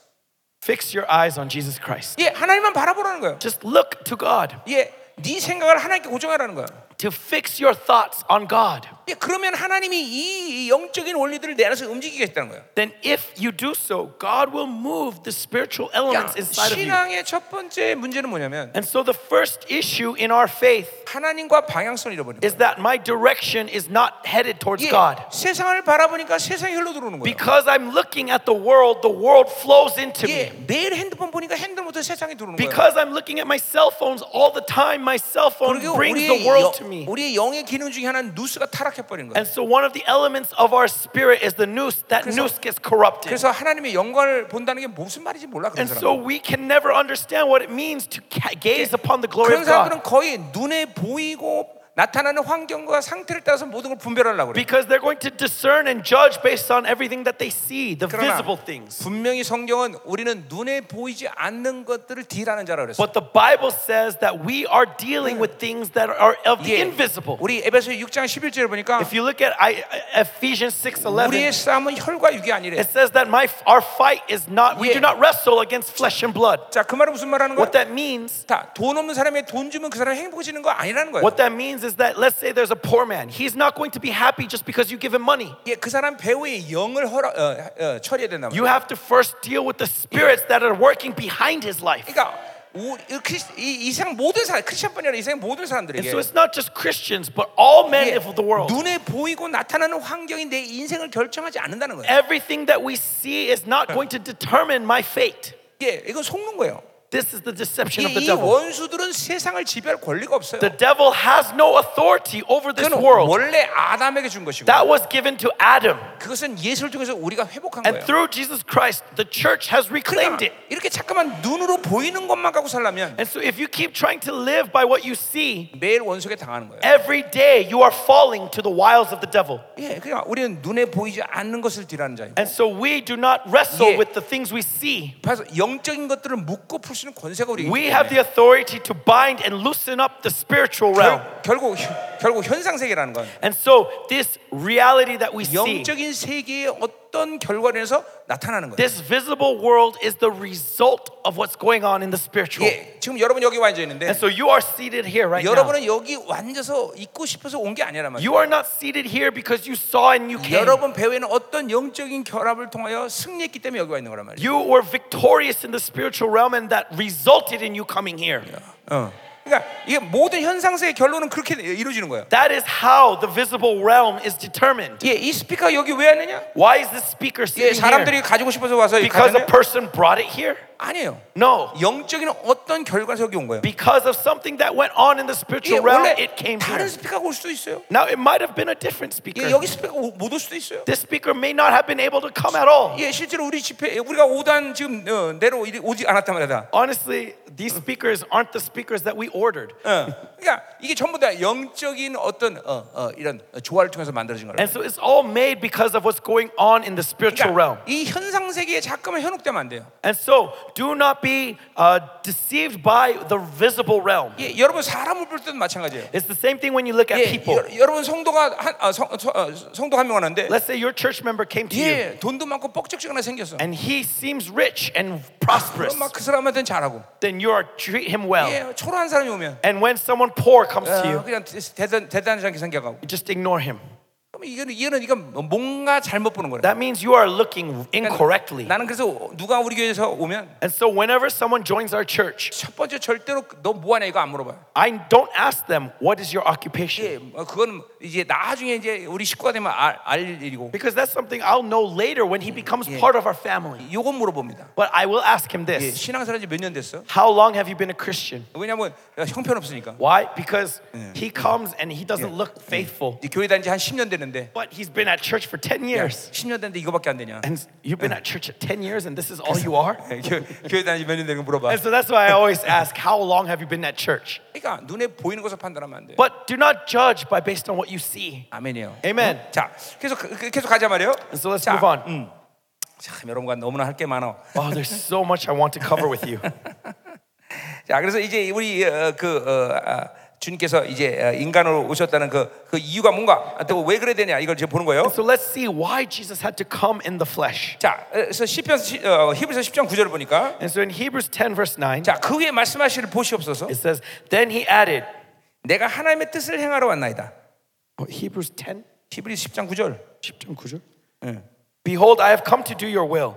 Fix your eyes on Jesus Christ. 예, 하나님만 바라보라는 거예요. Just look to God. 예, 네 생각을 하나님께 고정하라는 거예요. To fix your thoughts on God. 예, 그러면 하나님이 이 영적인 원리들을 내 안에서 움직이겠다는 거예요. Then if you do so, God will move the spiritual 그러니까 elements inside of you. 신앙의 첫 번째 문제는 뭐냐면 And so the first issue in our faith 하나님과 방향성을 잃어버리는 거예요. is that my direction is not headed towards 예, God. 세상을 바라보니까 세상이 흘러 들어오는 거예요. Because I'm looking at the world, the world flows into 예, me. 매일 핸드폰 보니까 핸드폰부터 세상이 들어오는 거예요. Because I'm looking at my cell phones all the time, my cell phone 그리고 brings 우리의, the world 영- to me. 우리의 영의 기능 중에 하나는 누스가 타락 해 버린 거예요. And so one of the elements of our spirit is the noose. That 그래서- noose gets corrupted. 그래서 하나님의 영광을 본다는 게 무슨 말인지 몰라 그런 And 사람. so we can never understand what it means to ca- gaze upon the glory 그런 of God. 사람들은 거의 눈에 보이고 나타나는 환경과 상태를 따라서 모든 걸 분별하려고 그래. Because they're going to discern and judge based on everything that they see, the visible things. 분명히 성경은 우리는 눈에 보이지 않는 것들을 딜하는 자라 그랬어. But the Bible says that we are dealing with things that are of the 예, invisible. 우리 에베소 6장 11절을 보니까 If you look at I, Ephesians 6:11, 우리의 싸움은 혈과 육이 아니래. it says that my our fight is not we 예. do not wrestle against flesh and blood. 자, 그 말은 무슨 말하는 거야? What that means 다, 돈 없는 사람에 돈 주면 그 사람 행복해지는 거 아니라는 거야. What that means is that let's say there's a poor man. He's not going to be happy just because you give him money. 예, 그 사람 배우의 영을 허라, 어, 어, 처리해야 된다. You have to first deal with the spirits that are working behind his life. 그러니까 우, 이, 크리스, 이, 이상 모든 사람, 크리스천뿐이 아니라 이상 모든 And 사람들에게 so it's not just Christians, but all men 예, of the world. 눈에 보이고 나타나는 환경이 내 인생을 결정하지 않는다는 거예요. Everything that we see is not going to determine my fate. 예, 이건 속는 거예요. This is the deception of 이, the 이 devil. 원수들은 세상을 지배할 권리가 없어요. The devil has no authority over this 그건 world. 원래 아담에게 준 것이고 That was given to Adam. 그것은 예수를 통해서 우리가 회복한 And 거예요. through Jesus Christ, the church has reclaimed 그러니까 it. 이렇게 잠깐만 눈으로 보이는 것만 갖고 살려면 And so if you keep trying to live by what you see, 매일 원수에게 당하는 거예요. every day you are falling to the wiles of the devil. 예, 그러니까 우리는 눈에 보이지 않는 것을 딜하는 자예요. And so we do not wrestle 예. with the things we see. 그래서 영적인 것들을 묶고 풀 수 있는 권세가 우리에게 We 있기 have the 때문에 authority to bind and loosen up the spiritual realm. 결, 결국 결국 현상 세계라는 건 And so this reality that we see, 영적인 세계의 어떤 결과로 인해서 나타나는 거예요. this visible world is the result of what's going on in the spiritual. 예, 지금 여러분 여기 앉아 있는데 And so you are seated here right now. 여러분은 여기 앉아서 있고 싶어서 온 게 아니란 말이에요. You are not seated here because you saw and you came. 여러분 배후에는 어떤 영적인 결합을 통하여 승리했기 때문에 여기 와 있는 거란 말이에요. You were victorious in the spiritual realm and that resulted in you coming here. 어. 그러니까 이게 모든 현상세의 결론은 그렇게 이루어지는 거예요. That is how the visible realm is determined. 예, 이 스피커 여기 왜 왔느냐? Why is this speaker 예, sitting 사람들이 here? 가지고 싶어서 와서 Because a 가졌냐? person brought it here? 아니에요. No. 영적인 어떤 결과에서 여기 온 거예요. Because of something that went on in the 예, spiritual realm, 원래 it came 다른 here. 스피커가 올 수도 있어요. Now, it might have been a different 예, speaker. 여기 스피커가 못 올 수도 있어요. This speaker may not have been able to come at all. 예, 실제로 우리 집회 우리가 오단 지금 어, 내려 오지 않았단 말이다. Honestly, these speakers aren't the speakers that we ordered. 어. 그러니까 이게 전부 다 영적인 어떤 어, 어, 이런 조화를 통해서 만들어진 거라. And so it's all made because of what's going on in the spiritual realm. 그러니까 이 현상 세계에 잠깐만 현혹되면 안 돼요. And so do not be uh, deceived by the visible realm. 예, 여러분 사람을 볼 때도 마찬가지예요. It's the same thing when you look at 예, people. 여, 여러분 성도가 한 아, 성, 성, 어, 성도 한 명 왔는데 Let's say your church member came to you 예, 돈도 많고 뻑적지근하게 생겼어. and he seems rich and 그럼 prosperous. 막그 사람한테는 잘하고. Then you are treat him well. 예, 초라한 사람 이 오면 And when someone poor comes to 어, you, 그냥 대단 대단하지 않게 생겨가고. you just ignore him. 이거는 이거는 이건 뭔가 잘못 보는 거예요. That means you are looking 그러니까 incorrectly. 나는 그래서 누가 우리 교회에서 오면 And so whenever someone joins our church, 첫 번째 절대로 너 뭐 하냐 이거 안 물어봐요. I don't ask them what is your occupation 예, 어, 그건 이제 나중에 이제 우리 식구가 되면 알, 알 일이고. because that's something I'll know later when he becomes part of our family. 요건 물어봅니다. But I will ask him 예, this. 신앙생활 지몇 년 됐어? How long have you been a Christian? 왜냐면 형편없으니까. Why? Because he comes and he doesn't look faithful. 이 교회 다닌 지한 10년 됐는데 But he's been at church for 10 years. 10년 됐는데 이거밖에 안 되냐? And you've been at church at 10 years and this is all you are? 예, 교, (laughs) 교회 다닌 지몇 년 되는 거 물어봐. And so that's why I always ask, how long have you been at church? 그러니까 눈에 보이는 것을 판단하면 안 돼. But do not judge by based on what you see. 아멘이요. Amen. 자, 계속 그- 계속 가자 말이요. And so let's 자, move on. 음. 참 여러분과 너무나 할 게 많아. Oh, there's so much I want to cover with you. (laughs) 자, 그래서 이제 우리 어, 그 어, 아, 주님께서 이제 어, 인간으로 오셨다는 그, 그 이유가 뭔가 또 왜 그래야 되냐 이걸 지금 보는 거예요. So let's see why Jesus had to come in the flesh. 자, 그래서 시편 어, 히브리서 10장 9절을 보니까 And so in Hebrews 10, verse 9, 자, 그 위에 말씀하시를 보시옵소서. it says, Then he added, 내가 하나님의 뜻을 행하러 왔나이다. oh, Hebrews 10, 히브리 10장 9절. 10장 9절. Behold, I have come to do your will.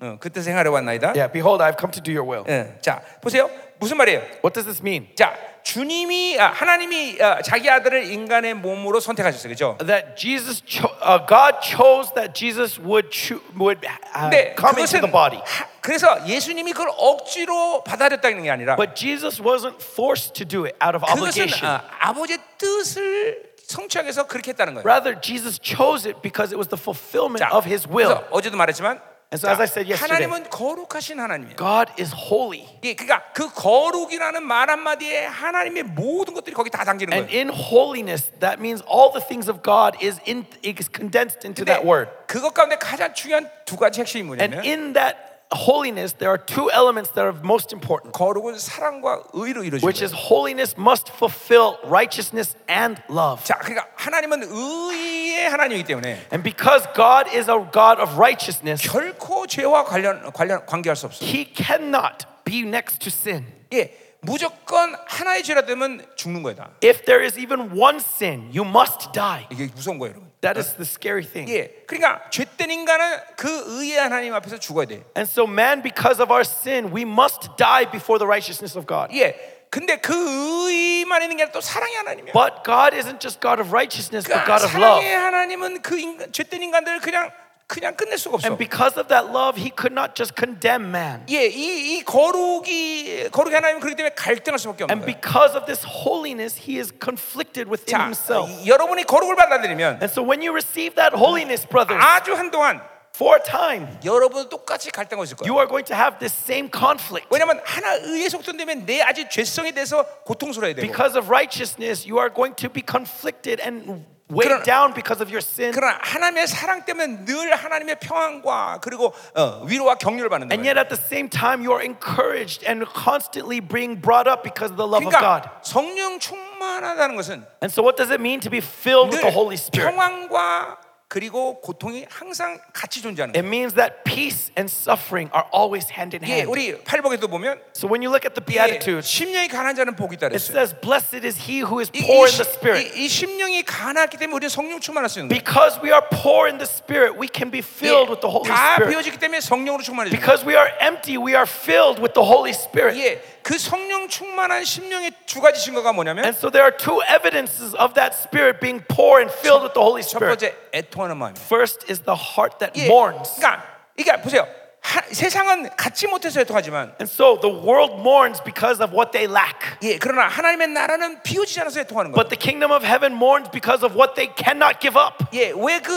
어, 그 뜻을 행하러 왔나이다. Yeah, behold, I have come to do your will. 예, 자, 보세요. 무슨 말이에요? What does this mean? 자, 주님이 아, 하나님이 아, 자기 아들을 인간의 몸으로 선택하셨어요. 그죠? That Jesus, cho- uh, God chose that Jesus would cho- would uh, come into 그것은 the body. 하- 그래서 예수님이 그걸 억지로 받아들였다는 게 아니라 But Jesus wasn't forced to do it out of 그것은 obligation. 아, 아버지의 뜻을 성취하기 위해서 그렇게 했다는 거예요. Rather, Jesus chose it because it was the fulfillment 자, of his will. 어제도 말했지만 And so as I said yesterday, 하나님은 거룩하신 하나님이에요. God is holy. 예, 그러니까 그 거룩이라는 말 한마디에 하나님의 모든 것들이 거기 다 담기는 And 거예요. in holiness, that means all the things of God is in is condensed into that word. 그것 가운데 가장 중요한 두 가지 핵심이 And 뭐냐면 in that holiness, there are two elements that are most important, 거룩은 사랑과 의로 이루어진 which 거예요. is holiness must fulfill righteousness and love. 자, 그러니까 하나님은 의의 하나님이기 때문에 And because God is a God of righteousness, 결코 죄와 관련 관련 관계할 수 없어요. He cannot be next to sin. 예, 무조건 하나의 죄라 되면 죽는 거야. 다. If there is even one sin, you must die. 이게 무서운 거예요, 여러분. That is the scary thing. 예, 그러니까 죄된 인간은 그 의의 하나님 앞에서 죽어야 돼. And so, man, because of our sin, we must die before the righteousness of God. 예, 근데 그 의만 있는 게 아니라 또 사랑의 하나님이야. But God isn't just God of righteousness, but 그러니까 God of love. 사랑의 하나님은 그 인간, 죄된 인간들을 그냥 그냥 끝낼 수가 없어. And because of that love, He could not just condemn man. 예, 이, 이 거룩이 거룩의 하나님은 그렇기 때문에 갈등할 수밖에 없는 And 거예요. because of this holiness, He is conflicted within 자, Himself. 이- 여러분이 거룩을 받아들이면 And so, when you receive that holiness, brothers, 아주 한동안 for a time, 여러분 똑같이 갈등하고 있을 거예요. you are going to have this same conflict. 왜냐면 하나 의에 속전되면 내 아직 죄성에 대해서 고통스러워야 되고 Because of righteousness, you are going to be conflicted and 그러나- weighed down because of your sin. 그러나 하나님의 사랑 때문에 늘 하나님의 평안과 그리고 어, 위로와 격려를 받는다. And yet at the same time, you are encouraged and constantly being brought up because of the love of God. 그러니까 성령 충만하다는 것은 And so, what does it mean to be filled with 늘 the Holy Spirit? 평안과 그리고 고통이 항상 같이 존재하는 It 거예요. means that peace and suffering are always hand in 예, hand. 우리 팔복에도 보면 So, when you look at the 예, Beatitudes, 심령이 가난 자는 복이 있다 it 그랬어요. says, Blessed is he who is 이, poor 이, in the Spirit. 이, 이 심령이 가난했기 때문에 우리는 성령 충만할 수 있는 거예요. Because we are poor in the Spirit, we can be filled with the Holy 다 Spirit. 비워지기 때문에 성령으로 충만해져. Because we are empty, we are filled with the Holy Spirit. 예, 그 성령 충만한 심령의 두 가지 증거가 뭐냐면 And so, there are two evidences of that Spirit being poor and filled with the Holy 첫 Spirit. 번째 애통 하는 마음이에요. First is the heart that 예, mourns. 그러니까 이게 보세요. 하, 세상은 갖지 못해서 애통하지만 And so the world mourns because of what they lack. 예, 그러나 하나님의 나라는 비워지지 않아서 애통하는 거예요. But the kingdom of heaven mourns because of what they cannot give up. 예, 왜 그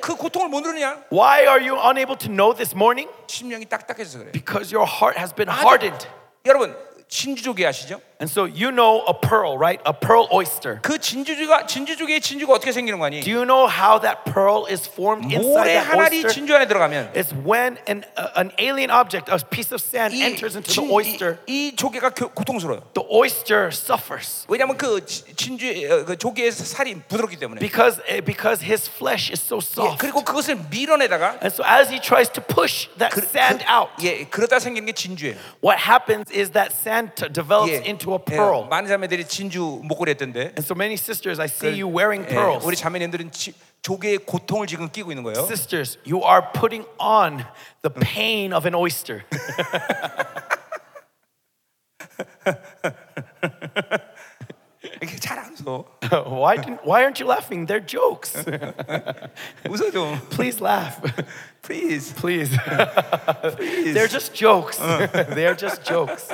그 고통을 못 누르냐? Why are you unable to know this morning? 심령이 딱딱해서 그래요. Because your heart has been 아주- hardened. 여러분 진주조개 아시죠? And so you know a pearl, right? A pearl oyster. 그 진주조개가 진주조개의 진주가 어떻게 생기는 거 아니? Do you know how that pearl is formed inside 모래 that 하나리 oyster? 진주 안에 들어가면 It's when an, uh, an alien object, a piece of sand, 이, enters into 진- the oyster. 이, 이 조개가 교- 고통스러워요. The oyster suffers 왜냐하면 그 지- 진주 어, 그 조개의 살이 부드럽기 때문에. because, eh, because his flesh is so 예, soft. 그리고 그것을 밀어내다가 And so as he tries to push that 그, sand out, 예, 그러다 생기는 게 진주예요. what happens is that sand t- develops 예, into a 예, pearl. 많은 자매들이 진주 목걸이 했던데. And so many sisters, I see you wearing 예, pearls. 우리 자매님들은 지- 조개의 고통을 지금 끼고 있는 거예요. Sisters, you are putting on the pain of an oyster. (laughs) 이렇게 잘안 웃어. (laughs) why, didn't, why aren't you laughing? They're jokes. (laughs) 웃어 좀. Please laugh. Please. Please. They're just jokes. They're just jokes.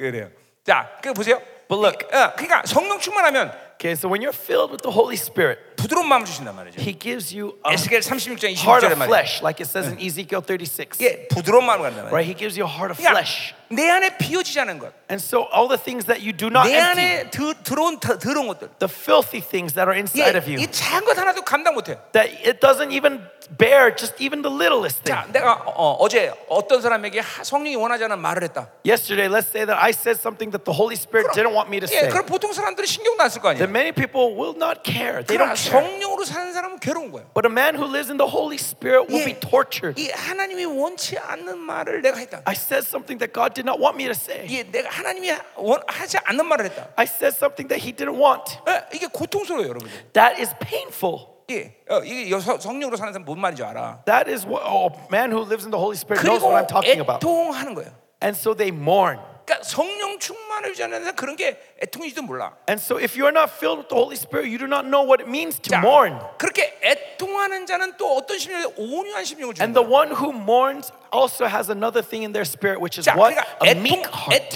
그래요. 자, 그 보세요. But look. 어, 그러니까 성령 충만하면 Okay, so when you're filled with the Holy Spirit, 부드러운 마음을 주신단 말이죠. He gives you a 에스겔 36장 heart 26절에 of 말이에요. flesh, like it says in Ezekiel 36. 예, 부드러운 마음을 간단 말이에요. Right? He gives you a heart of 그러니까 flesh. 내 안에 비워지지 않은 것, And so all the things that you do not 내 empty, 안에 드, 들어온 더, 더러운 것들, the filthy things that are 예, inside of you, 이 작은 것 하나도 감당 못해. that it doesn't even bear just even the littlest thing. 자, 내가 어, 어제 어떤 사람에게 하- 성령이 원하지 않은 말을 했다. Yesterday, let's say that I said something that the Holy Spirit didn't want me to 예, say. 그럼 보통 사람들은 신경도 안 쓸 거 아니야. Then many people will not care. They 그러나 don't care. 성령으로 사는 사람은 괴로운 거예요. But a man who lives in the Holy Spirit will 예, be tortured. 이 하나님이 원치 않는 말을 내가 했다. I said something that God did not want me to say. 예, 내가 하나님이 원, 하지 않는 말을 했다. I said something that He didn't want. 예, 이게 고통스러워요, 여러분. That is painful. 예, 어, 이게 여- 성- 성령으로 사는 사람 뭔 말인지 알아. That is what oh, a man who lives in the Holy Spirit knows 그리고 what I'm talking about. 애통하는 거예요. And so they mourn. 그러니까 성령 충만을 유지 않는 사람 그런 게 애통인지도 몰라. And so if you're not filled with the Holy Spirit, you do not know what it means to 자, mourn. 그렇게 애통하는 자는 또 어떤 심령에 온유한 심령을 주는 And the one who mourns also has another thing in their spirit, which is 자, what? A meek heart.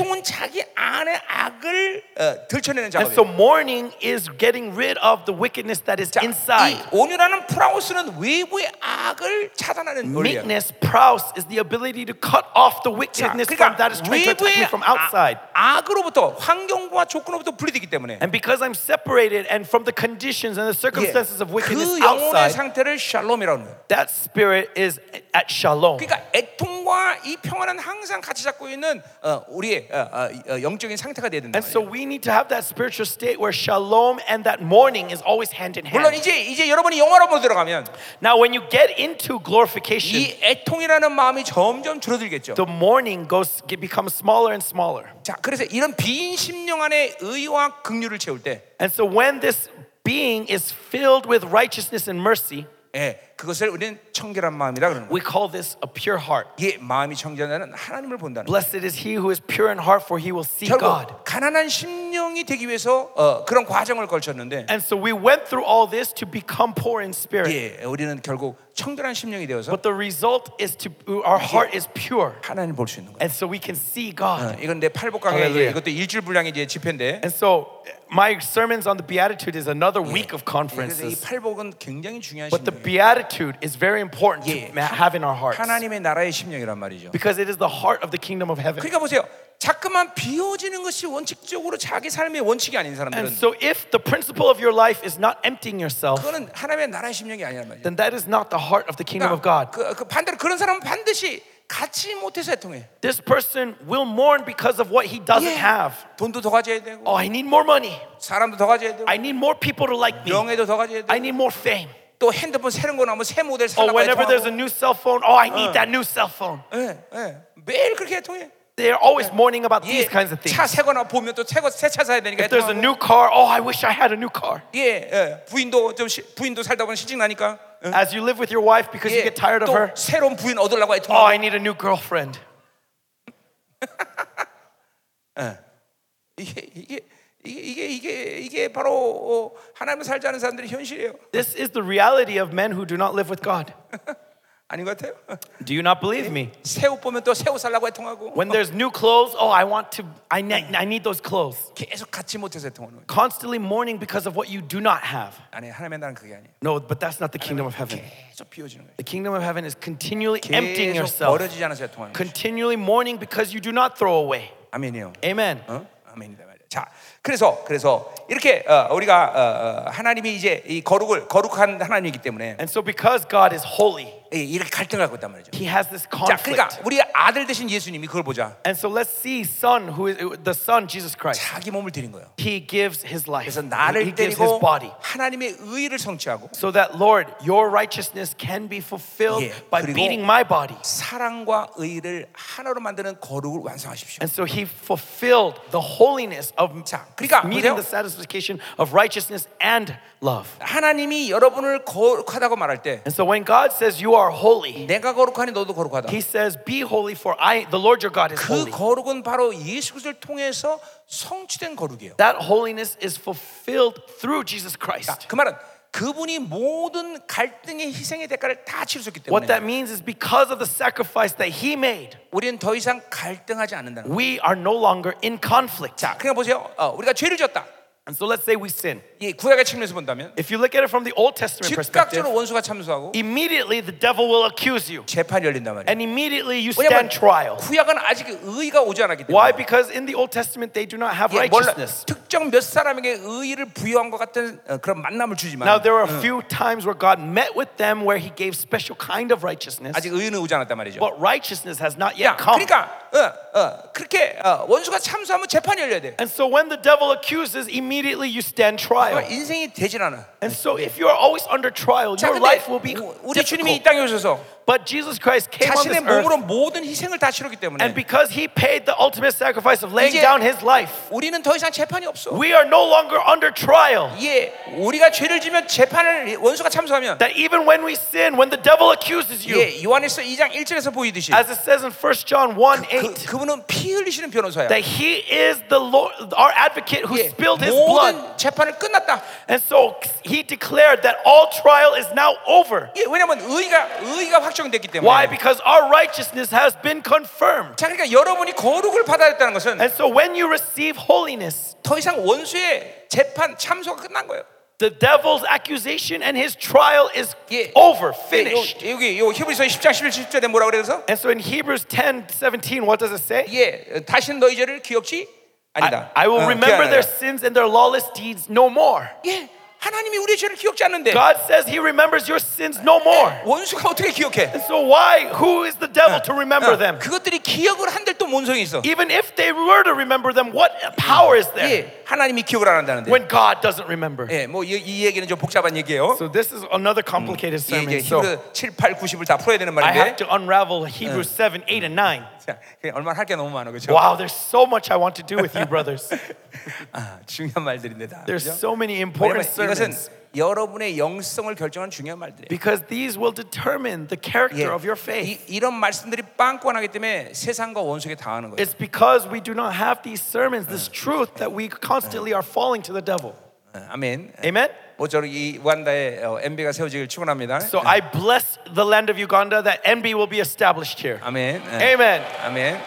악을 어, And so mourning is getting rid of the wickedness that is 이 inside. 온유라는 프라우스는 외부의 악을 Meekness, praus is the ability to cut off the 자, wickedness from that is trying to attack me from outside. 아, 악으로부터 환경과 조건으로부터 분리되기 때문에 And because I'm separated and from the conditions and the 예, circumstances of wickedness outside, that spirit is at shalom. 애통과 이 평안은 항상 같이 잡고 있는 어, 우리의 어, 어, 어, 영적인 상태가 돼야 된다. And so we need to have that spiritual state where shalom and that mourning is always hand in 물론 hand. 이제 이제 여러분이 영화로 들어가면 Now, when you get into glorification, 이 애통이라는 마음이 점점 줄어들겠죠. the mourning goes becomes smaller and smaller. 자, 그래서 이런 빈 심령 안에 의와 긍휼을 채울 때, And so when this being is filled with righteousness and mercy, 예, 그것을 우리는 청결한 마음이라 그러는 거예요. we call this a pure heart. 이 마음이 청결하는 하나님을 본다는 거예요. Blessed is he who is pure in heart, for he will see 결국 God. 가난한 심령이 되기 위해서 어, 그런 과정을 걸쳤는데, And so we went through all this to become poor in spirit. 예, 우리는 결국 청결한 심령이 되어서 But the result is to our heart is pure. 하나님을 볼 수 있는 거예요. And so we can see 어, God. 이건 내 팔복 강의 이제 할렐루야. 이것도 일주일 분량의 이제 집회인데, And so my sermons on the Beatitude is another week of 그래서 이 conferences. 팔복은 굉장히 중요한 But the 심 령이에요. Beatitude is very important 예. to ma- have in our hearts. 하나님의 나라의 심령이란 말이죠. Because it is the heart of the kingdom of heaven. 그러니까 보세요. 자꾸만 비워지는 것이 원칙적으로 자기 삶의 원칙이 아닌 And 사람들은 so if the principle of your life is not emptying yourself, 그거는 하나님의 나라의 심령이 아니란 말이죠. then that is not the heart of the kingdom of God. 그, 그 반대로 그런 사람은 반드시 갖지 못해서 애통해. This person will mourn because of what he doesn't 예. have. 돈도 더 가져야 되고 Oh, I need more money. 사람도 더 가져야 되고 I need more people to like me. 명예도 더 가져야 I 되고 need more fame. 또 핸드폰 새로운 거 나오면 새 모델 Oh, 살라고 whenever there's a 애통하고 new cell phone, oh, I need that new cell phone. 예, 예. 매일 그렇게 애통해. They're always mourning about 예, these kinds of things. 차 새거나 보면 또 새차 사야 되니까 If there's a 애통하고 new car, oh, I wish I had a new car. 예, 예. 부인도 좀 시, 부인도 살다 보면 시집 나니까 예. As you live with your wife because you 예, get tired of 또 her, 새로운 부인 얻으려고 oh, 애통하고 I need a new girlfriend. (laughs) 이게 이게 이게 이게 이게 이게 바로 어, 하나님을 살지 않은 사람들의 현실이에요. This is the reality of men who do not live with God. (laughs) 아닌 것 같아요. Do you not believe me? 새 옷 보면 또 새 옷 살라고 애통하고 When there's new clothes, oh, I want to, I, ne- I need those clothes. 계속 갖지 못해서 애통하는 거예요. Constantly mourning because of what you do not have. 아니 하나님의 나라는 그게 아니에요. No, but that's not the kingdom of heaven. 계속 비워지는 거예요. The kingdom of heaven is continually emptying 계속 yourself, 버려지지 않아서 애통하는 거예요. continually mourning because you do not throw away. 아멘이요. Amen. 어? 아멘이다 말이야. 자, 그래서 그래서 이렇게 어, 우리가 어, 어, 하나님이 이제 이 거룩을 거룩한 하나님이기 때문에 And so, because God is holy, 이- 이렇게 갈등을 갖고 있단 말이죠. He has this 자, 그러니까 conflict. 우리 아들 되신 예수님이 그걸 보자. And so, let's see Son, who is the Son, Jesus Christ. 자기 몸을 드린 거예요. He gives His life. 그래서 He 나를 gives His 때리고 body. 하나님의 의를 성취하고 So that, Lord, your righteousness can be fulfilled 예, by 그리고 beating my body. 사랑과 의를 하나로 만드는 거룩을 완성하십시오. And so he fulfilled the holiness of 자, 그러니까 meeting 보세요. the satisfaction of righteousness and love. 하나님이 여러분을 거룩하다고 말할 때 And so when God says you are holy, 내가 거룩하니 너도 거룩하다. he says be holy for I the Lord your God is 그 holy. 거룩은 바로 예수 그리스도를 통해서 성취된 거룩이에요. That holiness is fulfilled through Jesus Christ. 그 말은 그분이 모든 갈등의 희생의 대가를 다 치르셨기 What 때문에 that means is because of the sacrifice that he made, 우리는 더 이상 갈등하지 않는다는 거예요. we are no longer in conflict. 자, 그러니까 보세요. 어, 우리가 죄를 졌다. And so let's say we sin. 이 구약의 측면에서 본다면 If you look at it from the Old Testament perspective, 즉각적으로 원수가 참수하고 immediately the devil will accuse you. 재판이 열린단 말이에요. And immediately you 왜냐하면 stand trial. 구약은 아직 의가 오지 않았기 Why? 때문에 Because in the Old Testament they do not have 예, 몰라, righteousness. 특정 몇 사람에게 의의를 부여한 것 같은 어, 그런 만남을 주지만 Now there are a few times where God met with them where He gave special kind of righteousness, 아직 의는 오지 않았단 말이죠. but righteousness has not 야, yet come. 그러니까 어, 어, 그렇게 어, 원수가 참수하면 재판이 열려야 돼. And so when the devil accuses, immediately you stand trial. 그러니까 인생이 되질 않아. And so if you are always under trial, 자, your 근데 life will be 우- 우리 주님이 이 difficult. 땅에 오셔서 But Jesus Christ came on 자신의 this earth, 몸으로 모든 희생을 다 치렀기 때문에 and because He paid the ultimate sacrifice of laying 이제- down His life, 우리는 더 이상 재판이 없어. we are no longer under trial. 예, 우리가 죄를 지면 재판을 원수가 참수하면 That even when we sin, when the devil accuses you, 예, 요한에서 2장 1절에서 보이듯이 as it says in 1 John 1 8, 그, 그분은 피 흘리시는 변호사야. that he is the Lord, our advocate who 예, spilled his blood. 모든 재판을 끝났다. And so he declared that all trial is now over. 예, 왜냐면 의가 의가 확정됐기 때문에. Why? Because our righteousness has been confirmed. 자, 그러니까 여러분이 거룩을 받아들였다는 것은 And so when you receive holiness, 더 이상 원수의 재판 참소가 끝난 거예요. the devil's accusation and his trial is 예. over, 예, finished. 요, 여기 요 히브리서 10장 11, 17절에 뭐라 그래서? And so in Hebrews 10 17, what does it say? 예, 다시는 너희 죄를 기억지 아니다. I, I will 어, remember 기억 안 their 한다. sins and their lawless deeds no more. 예, 하나님이 우리의 죄를 기억지 않는데 God says he remembers your sins no more. 원수가 어떻게 기억해? And so why? Who is the devil to remember 어, them? 그것들이 기억을 한들 또 뭔성이 있어. Even if they were to remember them, what power is there 예, 하나님이 기억을 안 한다는데. when God doesn't remember? 예, 뭐이 이 얘기는 좀 복잡한 얘기예요. So this is another complicated 예, sermon. 이제 So 히브리 7, 8, 90을 다 풀어야 되는 I 말인데. have to unravel Hebrews 7, 8, and 9. 자, (laughs) 그냥 얼마나 할 게 너무 많아 그렇죠? Wow, there's so much I want to do with you, brothers. (laughs) 아, 중요한 말들인데 다. There's 그죠? so many 왜냐면 important 이것은 sermons 여러분의 영성을 결정하는 중요한 말들이에요. because these will determine the character 예, of your faith. 이, 이런 말씀들이 빵꾸나기 때문에 세상과 원수에게 당하는 거예요. It's because we do not have these sermons, this truth, that we constantly are falling to the devil. 어, 아멘. Amen? 모쪼록 이 우간다에 어, MB가 세워지길 축원합니다. So I bless the land of Uganda that NB will be established here. 아멘. 예. Amen. 아멘.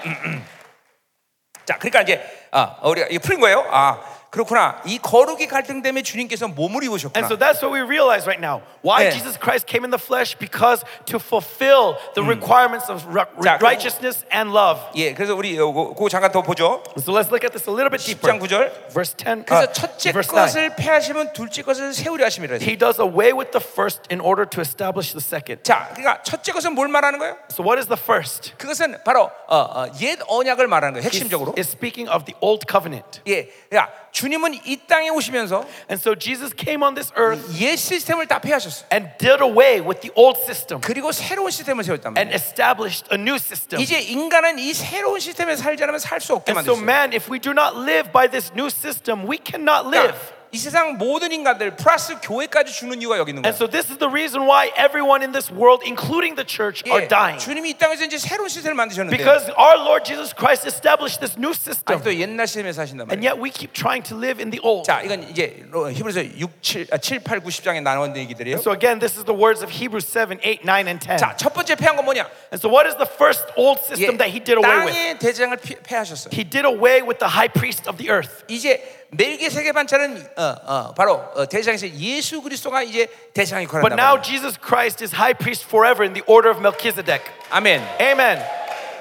자, 그러니까 이제 아, 우리가 이거 풀린 거예요. 아, 그렇구나. 이 거룩이 갈등 때문에 주님께서 몸을 And 입으셨구나. so that's what we realize right now. Why Yeah. Jesus Christ came in the flesh? Because to fulfill the requirements of 자, righteousness and love. 예, 그래서 우리 어, 그거 잠깐 더 보죠. So let's look at this a little bit 10장 deeper. 9절. Verse 10, 그래서 uh, 첫째 verse 9. 것을 패하시면 둘째 것을 세우려 하심이라. He does away with the first in order to establish the second. 자, 그러니까 첫째 것은 뭘 말하는 거예요? So what is the first? 그것은 바로 어, 어, 옛 언약을 말하는 거예요. 핵심적으로. is speaking of the old covenant. 예, 야, 주님은 이 땅에 오시면서 And so Jesus came on this earth 옛 시스템을 다 폐하셨어. and did away with the old system 그리고 새로운 시스템을 세웠단 and 말이에요. established a new system. 이제 인간은 이 새로운 시스템에 살지 않으면 살 수 없게 And so, 만들었어요. man, if we do not live by this new system, we cannot live. 그러니까 이 세상 모든 인간들 플러스 교회까지 죽는 이유가 여기 있는 And 거예요. so, this is the reason why everyone in this world, including the church, are 예, dying. 주님이 이 땅에서 이제 새로운 시스템을 만드셨는데 Because our Lord Jesus Christ established this new system. 아직도 옛날 시스템에 사신단 And 말이에요. yet, we keep trying to live in the old. 자, 이건 이제 히브리서 6, 7, 아, 7, 8, 9, 10장에 나온 얘기들이에요. So, again, this is the words of Hebrews 7, 8, 9, and 10. 자, 첫 번째 폐한 건 뭐냐? And so, what is the first old 예, system that he did away with? 땅의 대장을 피- 폐하셨어요. He did away with the high priest of the earth. 이제 멜기세계 반차는 어, 어, 바로 어, 대장에서 예수 그리스도가 이제 대장이 But 걸었단 now. Jesus Christ is high priest forever in the order of Melchizedek. 아멘. Amen.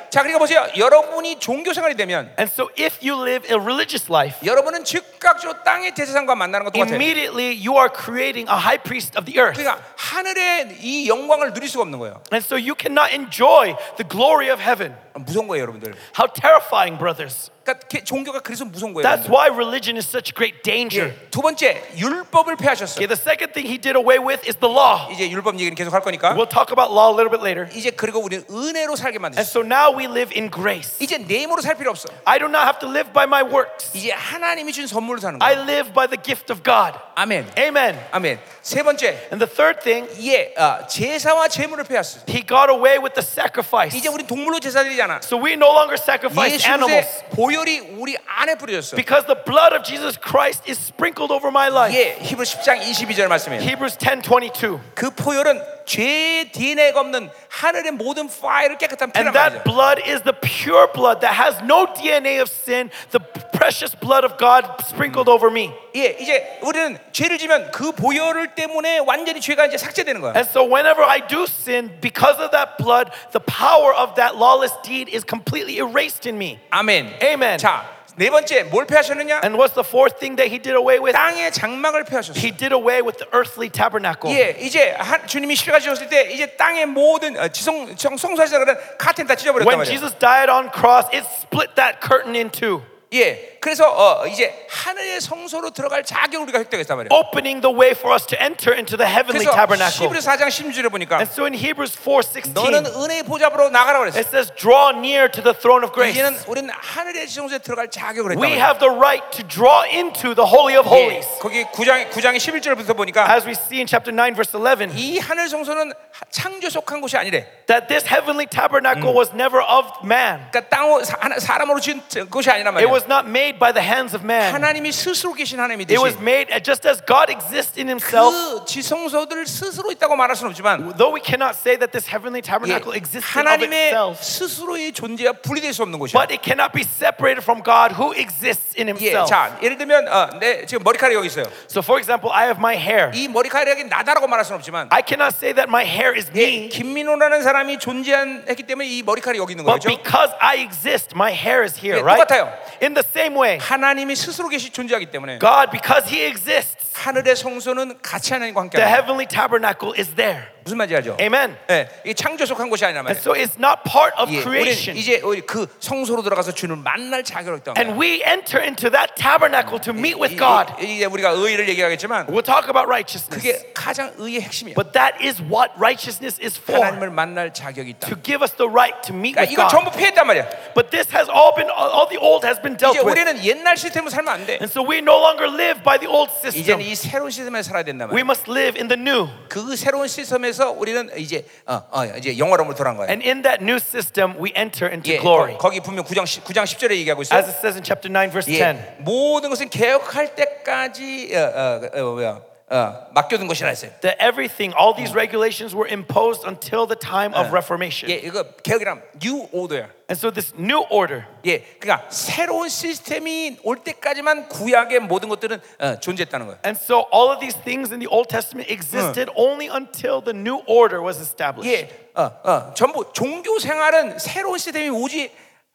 자, 그러니까 보세요. 여러분이 종교 생활이 되면 And so, if you live a religious life, 여러분은 즉각적으로 땅의 대제사장과 만나는 것 똑같아요. immediately you are creating a high priest of the earth. 그러니까 하늘의 이 영광을 누릴 수가 없는 거예요. And so you cannot enjoy the glory of heaven. 무서운 거예요, 여러분들. How terrifying, brothers. 그러니까 게- 종교가 그래서 무서운 거예요. That's 여러분들. why religion is such great danger. 예, 두 번째, 율법을 Okay, 폐하셨어요. the second thing he did away with is the law. 이제 율법 얘기는 계속 할 거니까. We'll talk about law a little bit later. 이제 그리고 우리는 은혜로 살게 And 만드셨어요. so now we live in grace. 이제 내 힘으로 살 필요 없어. I do not have to live by my works. 이제 하나님이 준 선물로 사는 I 거야. live by the gift of God. 아멘. Amen. 아멘. 세 번째, And the third thing, 예, 아, 제사와 제물을 폐하셨어요. he got away with the sacrifice. 이제 우리 동물로 제사드리잖아. So we no longer sacrifice animals 예수의 보혈이 우리 안에 뿌려졌어. because the blood of Jesus Christ is sprinkled over my life. 예, 히브리 10장 22절 말씀이에요. Hebrews 10:22. 그 포혈은 죄 DNA가 없는 하늘의 모든 파일을 깨끗한 피란 And 말이죠. that blood is the pure blood that has no DNA of sin, the precious blood of God sprinkled over me. 예, 이제 우리는 죄를 지면 그 보혈을 때문에 완전히 죄가 이제 삭제되는 거야. And so whenever I do sin, because of that blood, the power of that lawless deed is completely erased in me. 아멘. Amen. 자, 네 번째 뭘 폐하셨느냐? And what's the fourth thing that he did away with? 땅의 장막을 폐하셨어. He did away with the earthly tabernacle. 예, 이제 한, 주님이 십자가 지었을 때 이제 땅의 모든 어, 지성 정- 성소하시다 그런 카텐 다 찢어버렸단 When 말이야. Jesus died on cross, it split that curtain in two, 예, 그래서 어, 이제 하늘의 성소로 들어갈 자격을 우리가 획득했단 말이야. opening the way for us to enter into the heavenly tabernacle. 히브리 4장 16절에 보니까 And so in Hebrews 4:16, 너는 은혜의 보좌로 나가라 그랬어. it says, "Draw near to the throne of grace." 이제는 우리는 하늘의 지성소에 들어갈 자격을 했단 We have the right to draw into the holy of 예, holies. 거기 9장 9장의 11절부터 보니까 As we see in chapter 9 verse 11, 이 하늘 성소는 창조 속한 곳이 아니래. that this heavenly tabernacle was never of man. 그러니까 땅 사, 사람으로 지은 것이 아니란 It 말이야. was not made made by the hands of man. 하나님이 스스로 계신 하나님이 It was 되시. made just as God exists in himself. 그 지성소들 스스로 있다고 말할 수는 없지만 Though we cannot say that this heavenly 예, tabernacle existed of 하나님의 itself, 스스로의 존재와 분리될 수 없는 곳이야. but it cannot be separated from God who exists in 예, himself. 자, 예를 들면 어, 내 지금 머리카락이 여기 있어요. So, for example, I have my hair. 이 머리카락이 나다라고 말할 수는 없지만 I cannot say that my hair is 예, me, 김민호라는 사람이 존재했기 때문에 이 머리카락이 여기 있는 but 거죠. because I exist, my hair is here, 예, right? 똑같아요. In the same way, 하나님이 스스로 계시 존재하기 때문에 God, because He exists, 하늘의 성소는 같이 하나님과 함께 the heavenly tabernacle is there. 무슨 말인지 알죠? Amen. 예, 이게 창조 속한 곳이 아니란 And 말이에요. so it's not part of 예, 우리는 creation. 이제 우리 그 성소로 들어가서 주를 만날 자격을 있다. And we enter into that tabernacle to meet with God. 이제 우리가 의를 얘기하겠지만 We'll talk about righteousness. 그게 가장 의의 핵심이야. But that is what righteousness is for 하나님을 만날 자격이 있다. to give us the right to meet 그러니까 with 이거 God. 전부 피했단 말이야. But this has all been, all the old has been dealt 이제 with. 우리는 옛날 시스템으로 살면 안 돼. And so we no longer live by the old 이제는 system. 이 새로운 시스템에 살아야 된단 We 말이야. must live in the new. 그 새로운 시스템에 서 우리는 이제 어, 어, 이제 영화로움을 돌아간 거야. And in that new system, we enter into 예, glory. 거, 기 분명 9장 10, 9장 10절에 얘기하고 있어. As it says in chapter 9, verse 10. 예, 모든 것은 개혁할 때까지 어, 어, 어, 뭐야, 어, 맡겨둔 것이라 했어요. That everything, all these regulations were imposed until the time of 예, Reformation. 이거 개혁이란 new order야. And so this new order, 예, 그러니까 새로운 시스템이 올 때까지만 구약의 모든 것들은 어, 존재했다는 거예요. and so all of these things in the Old Testament existed only until the new order was established. 예, 어, 어, 전부 종교 생활은 새로운 시스템이 오지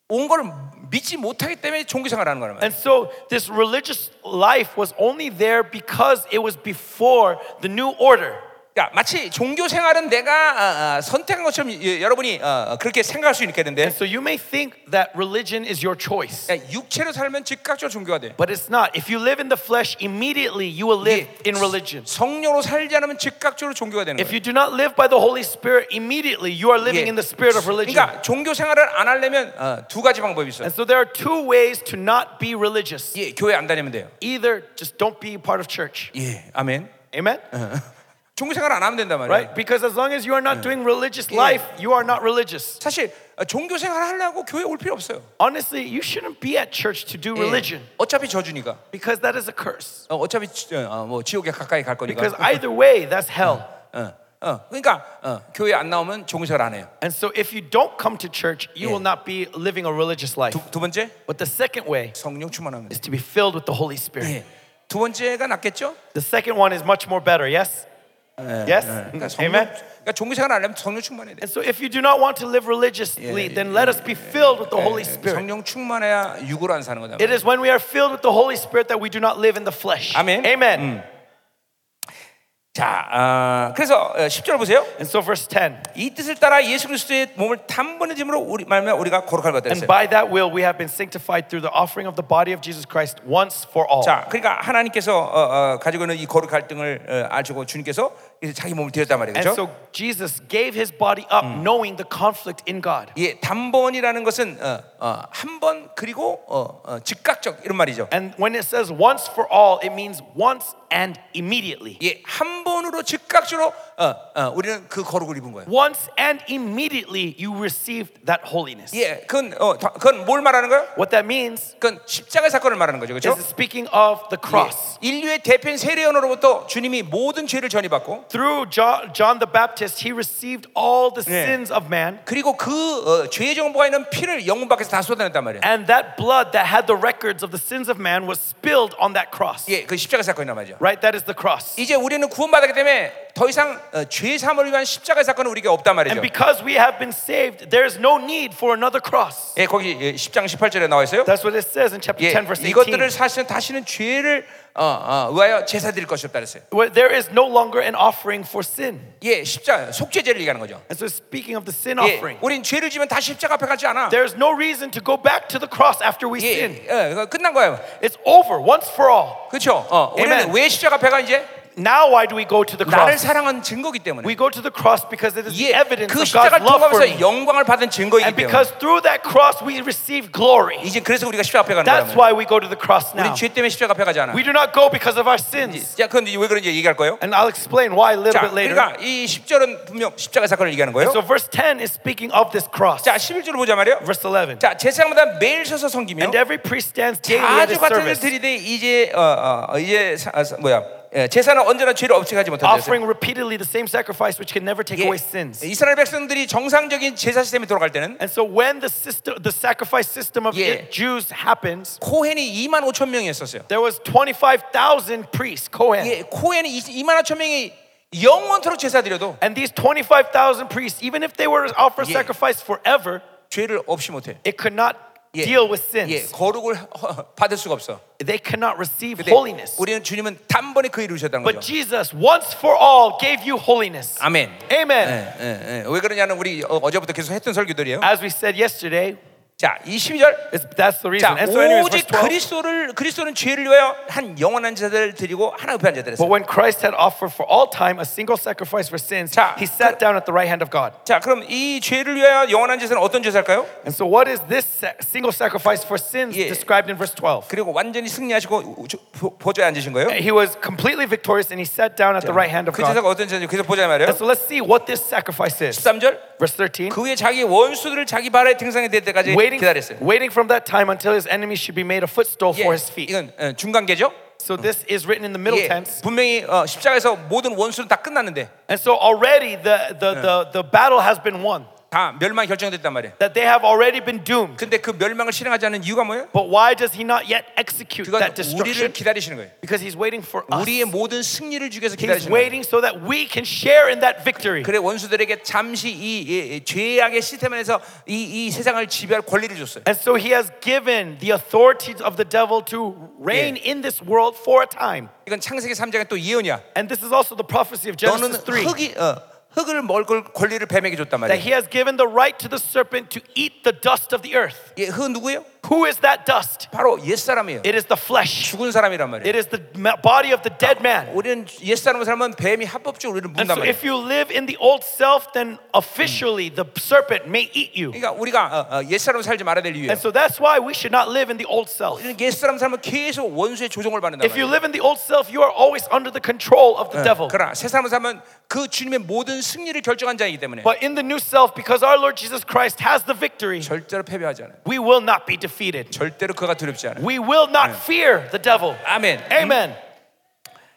온 걸 믿지 못하기 때문에 종교 생활하는 거란 말이에요. And so this religious life was only there because it was before the new order. 야, 마치 종교 생활은 내가 어, 어, 선택한 것처럼 예, 여러분이 어, 어, 그렇게 생각할 수 있겠는데 And so you may think that religion is your choice, 야, 육체로 살면 즉각적으로 종교가 돼. but it's not. If you live in the flesh, immediately you will live in religion. 성령으로 살지 않으면 즉각적으로 종교가 되는 If 거예요. you do not live by the Holy Spirit, immediately you are living 예. in the spirit of religion. 그러니까 종교 생활을 안 하려면 어, 두 가지 방법이 있어요. And so there are two ways to not be religious. 예, 교회 안 다니면 돼요. Either just don't be part of church. 예, 아멘. Amen? 종교 생활 안 하면 된단 말이에요. Right? Because as long as you are not doing religious life, you are not religious. 사실 어, 종교 생활 하려고 교회 올 필요 없어요. Honestly, you shouldn't be at church to do 예, religion 어차피 저주니까. because that is a curse. 어, 어차피 지- 어, 뭐 지옥에 가까이 갈 거니까. Because either way, that's hell. 어, 어, 그러니까 어, 교회 안 나오면 종교 생활 안 해요. And so if you don't come to church, you Yeah. will not be living a religious life. 두, 두 번째 But the second way 성령 충만하면 돼. is to be filled with the Holy Spirit. 예. 두 번째가 낫겠죠? The second one is much more better, yes? Yes? 그러니까 성령, Amen? 그러니까 종교 생활 안 하면 성령 충만해야 돼. And so if you do not want to live religiously, then let us be filled with the Holy Spirit. 성령 충만해야 육으로 안 사는 거다. It is when we are filled with the Holy Spirit that we do not live in the flesh. Amen. Amen. 자, 어, 그래서 어, 10절 보세요. And so verse 10. 이 뜻을 따라 예수 그리스도의 몸을 단번에짐으로 우리 말면 우리가 거룩할 것 And 됐어요. by that will we have been sanctified through the offering of the body of Jesus Christ once for all. 자, 그러니까 하나님께서 어, 어, 가지고 있는 이 거룩 갈등을 어, 아시고 주님께서 자기 몸을 드렸단 And 말이죠. so Jesus gave his body up knowing the conflict in God. 예, 단번이라는 것은 어, 어, 한번 그리고 어, 어, 즉각적 이런 말이죠. And when it says once for all, it means once and immediately. 예, 한 번으로 즉각적으로 어, 어, 우리는 그 거룩을 입은 거예요. Once and immediately you received that holiness. 예, 그건 어, 다- 그건 뭘 말하는 거예요? What that means 그건 십자가 사건을 말하는 거죠, is 그렇죠? speaking of the cross. 예, 인류의 대표인 세례요한으로부터 주님이 모든 죄를 전이받고 Through John, John the Baptist, he received all the Yeah. sins of man. 그리고 그 어, 죄의 정보가 있는 피를 영문 밖에서 다 쏟아냈단 말이에요. And that blood that had the records of the sins of man was spilled on that cross. 예, 그 십자가 사건이란 말이죠. Right? That is the cross. 이제 우리는 구원받았기 때문에 더 이상 어, 죄 사함을 위한 십자가 사건은 우리가 없단 말이죠. And because we have been saved, there is no need for another cross. 예, 거기 예, 10장 18절에 나와 있어요. That's what it says in chapter 예, 10, verse 18. 이것들을 사실은 다시는 죄를 어, 어, 의하여 제사 드릴 것이 없다 그랬어요. Where there is no longer an offering for sin. 예, 십자 속죄제를 얘기하는 거죠. And so, speaking of the sin 예, offering, 우린 죄를 지면 다시 십자가 앞에 가지 않아. there's no reason to go back to the cross after we 예, sin. 예, 그거 끝난 거예요. It's over once for all. 그렇죠? 어, 우리는 Amen. 왜 십자가 앞에 가 이제? now why do we go to the 나를 cross? 사랑한 증거기 때문에. We go to the cross because it is the 예, evidence 그 of God's 십자가를 love for 통하면서 me. 영광을 받은 증거이기 And 때문에. because through that cross we receive glory. 이제 그래서 우리가 십자가 앞에 가는 That's 거야. why we go to the cross now. 우리 죄 때문에 십자가 앞에 가지 않아. We do not go because of our sins. 자, 그런데 왜 그런지 얘기할 거예요. And I'll explain why a little 자, bit later. 그러니까 이 10절은 분명 십자가 사건을 얘기하는 거예요. So verse 10 is speaking of this cross. 자, 11절을 보자 말이에요. Verse 11. 자, 제사장마다 매일 서서 섬기며 And every priest stands daily at 자주 his 같은 일 service, 드리되 이제 어, 어, 이제 사, 아, 사- 뭐야? 예, 제사는 언제나 죄를 없애하지 못한다. offering repeatedly the same sacrifice which can never take 예, away sins. 이스라엘 백성들이 정상적인 제사 시스템에 돌아갈 때는 And so when the system, the sacrifice system of 예. Jews happens, 코헨이 2만 5천 명이었었어요. there was 25,000 priests, Kohen. 예, 코헨이 2만 5천 명이 영원토록 제사 드려도 And these 25,000 priests, even if they were to offer 예. sacrifice forever, 죄를 없이 못해. it could not 예, deal with 예, sins. 거룩을 허- 받을 수가 없어. They cannot receive 근데 holiness. 우리는 주님은 단번에 그 일을 이루셨다는 But 거죠. Jesus, once for all, gave you holiness. 아멘. Amen. 예, 예, 예. 왜 그러냐는 우리 어- 어제부터 계속 했던 설교들이에요. As we said yesterday, 자, 이 12절. it's, that's the 자, reason. And so, anyways, 오직 verse 12. 그리스도를 그리스도는 죄를 위하여 한 영원한 자들을 드리고 하나 의한 자들 But 했어요. when Christ had offered for all time a single sacrifice for sins, 자, he sat down at the right hand of God. 자, 그럼 이 죄를 위하여 영원한 제사는 어떤 제사일까요? And so, what is this sa- single sacrifice for sins 예. described in verse 12? 그리고 완전히 승리하시고 우- 보- 보좌에 앉으신 거예요. He was completely victorious and he sat down at the right hand of 그 God. 제사가 어떤 제사인지 그래서 보자 말이에요. And so, let's see what this sacrifice is. 13절. Verse 13. 그 후에 자기 원수들을 자기 발에 등상에 댈 때까지 Waiting, 기다렸어요. waiting from that time until his enemies should be made a footstool 예, for his feet. 이건 어, 중간계죠. So, this is written in the middle 예, tense. 분명히 어, 십자가에서 모든 원수는 다 끝났는데 And so, already the, the, the, the battle has been won, 다 멸망이 결정됐단 말이에요. that they have already been doomed. 근데 그 멸망을 실행하지 않는 이유가 뭐예요? But why does he not yet execute 그건 that 우리를 destruction? 기다리시는 거예요. Because he's waiting for us. 우리의 모든 승리를 주기 위해서 He's 기다리시는 거예요. waiting so that we can share in that victory. 그래 원수들에게 잠시 이, 이, 이 죄악의 시스템 안에서 이, 이 세상을 지배할 권리를 줬어요. And so he has given the authority of the devil to reign in this world for a time. 이건 창세기 3장의 또 예언이야. And this is also the prophecy of 너는 Genesis 3 흙이 어, 흙을 먹을 권리를 뱀에게 줬단 that 말이야. he has given the right to the serpent to eat the dust of the earth. 예, 흙 누구예요? Who is that dust? 바로 옛 사람이에요. It is the flesh. 죽은 사람이란 말이에요. It is the ma- body of the dead man. 우리는 옛 사람을 살면 뱀이 합법적으로 우리를 And 문단 so 말이에요. if you live in the old self, then officially the serpent may eat you. 그러니까 우리가 어, 어, 옛 사람을 살지 말아야 될 이유예요. And so that's why we should not live in the old self. 우리는 옛 사람 살면 계속 원수의 조종을 받는단 If you 말이에요. live in the old self, you are always under the control of the devil. 그러나 새 사람을 살면 그 주님의 모든 승리를 결정한 자이기 때문에 But in the new self, because our Lord Jesus Christ has the victory, 절대로 패배하지 않아요. we will not be defeated. 절대로 그가 두렵지 않아요. We will not fear the devil. 아멘. Amen.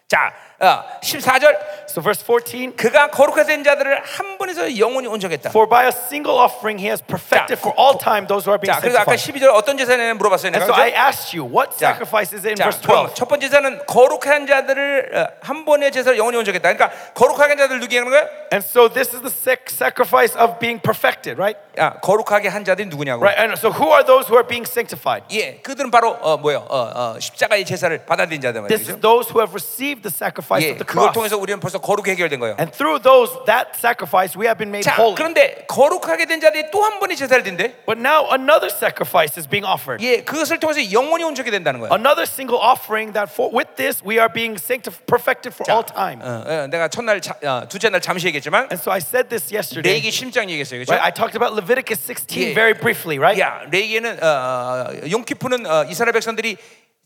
자, 어, 14절 So, verse 14 그가 거룩하된 자들을 한 번에서 영원히 온전했다. For by a single offering he has perfected 자, for all time those who are being 자, 그래서 아까 sanctified. 12절 어떤 제사냐 물어봤어요. And 내가. so I asked you, what 자, sacrifice is in 자, verse 그럼 12? 첫 번째 제사는 거룩한 자들을 어, 한 번의 제사로 영원히 온전했다. 그러니까 거룩하게 한 자들 누구 하는 거야? And so this is the sac- sacrifice of being perfected, right? 야, 거룩하게 한 자들이 누구냐고. Right. And so who are those who are being sanctified? 예, 그들은 바로 어, 뭐요? 어, 어, 십자가의 제사를 받아들인 자들 This is 말이죠. those who have received the sacrifice 예, of the 그걸 cross. 통해서 우리는 벌써 거룩이 해결된 거예요. And through those that sacrifice we have been made 자, holy. 그런데 거룩하게 된 자들이 또 한 번의 제사를 든대. But now another sacrifice is being offered. 예, 그것을 통해서 영원히 온전하게 된다는 거예요. Another single offering that for with this we are being sanctified perfected for all time. 어, 어, 내가 첫날, 자, 어, 둘째 날 잠시 얘기했지만 And so I said this yesterday. 레이기 심장 얘기했어요, 그렇죠? Right? I talked about Leviticus 16 Yeah. very briefly, right? 야, 레이기에는 어, 어, 용키푸는 어, 이스라엘 백성들이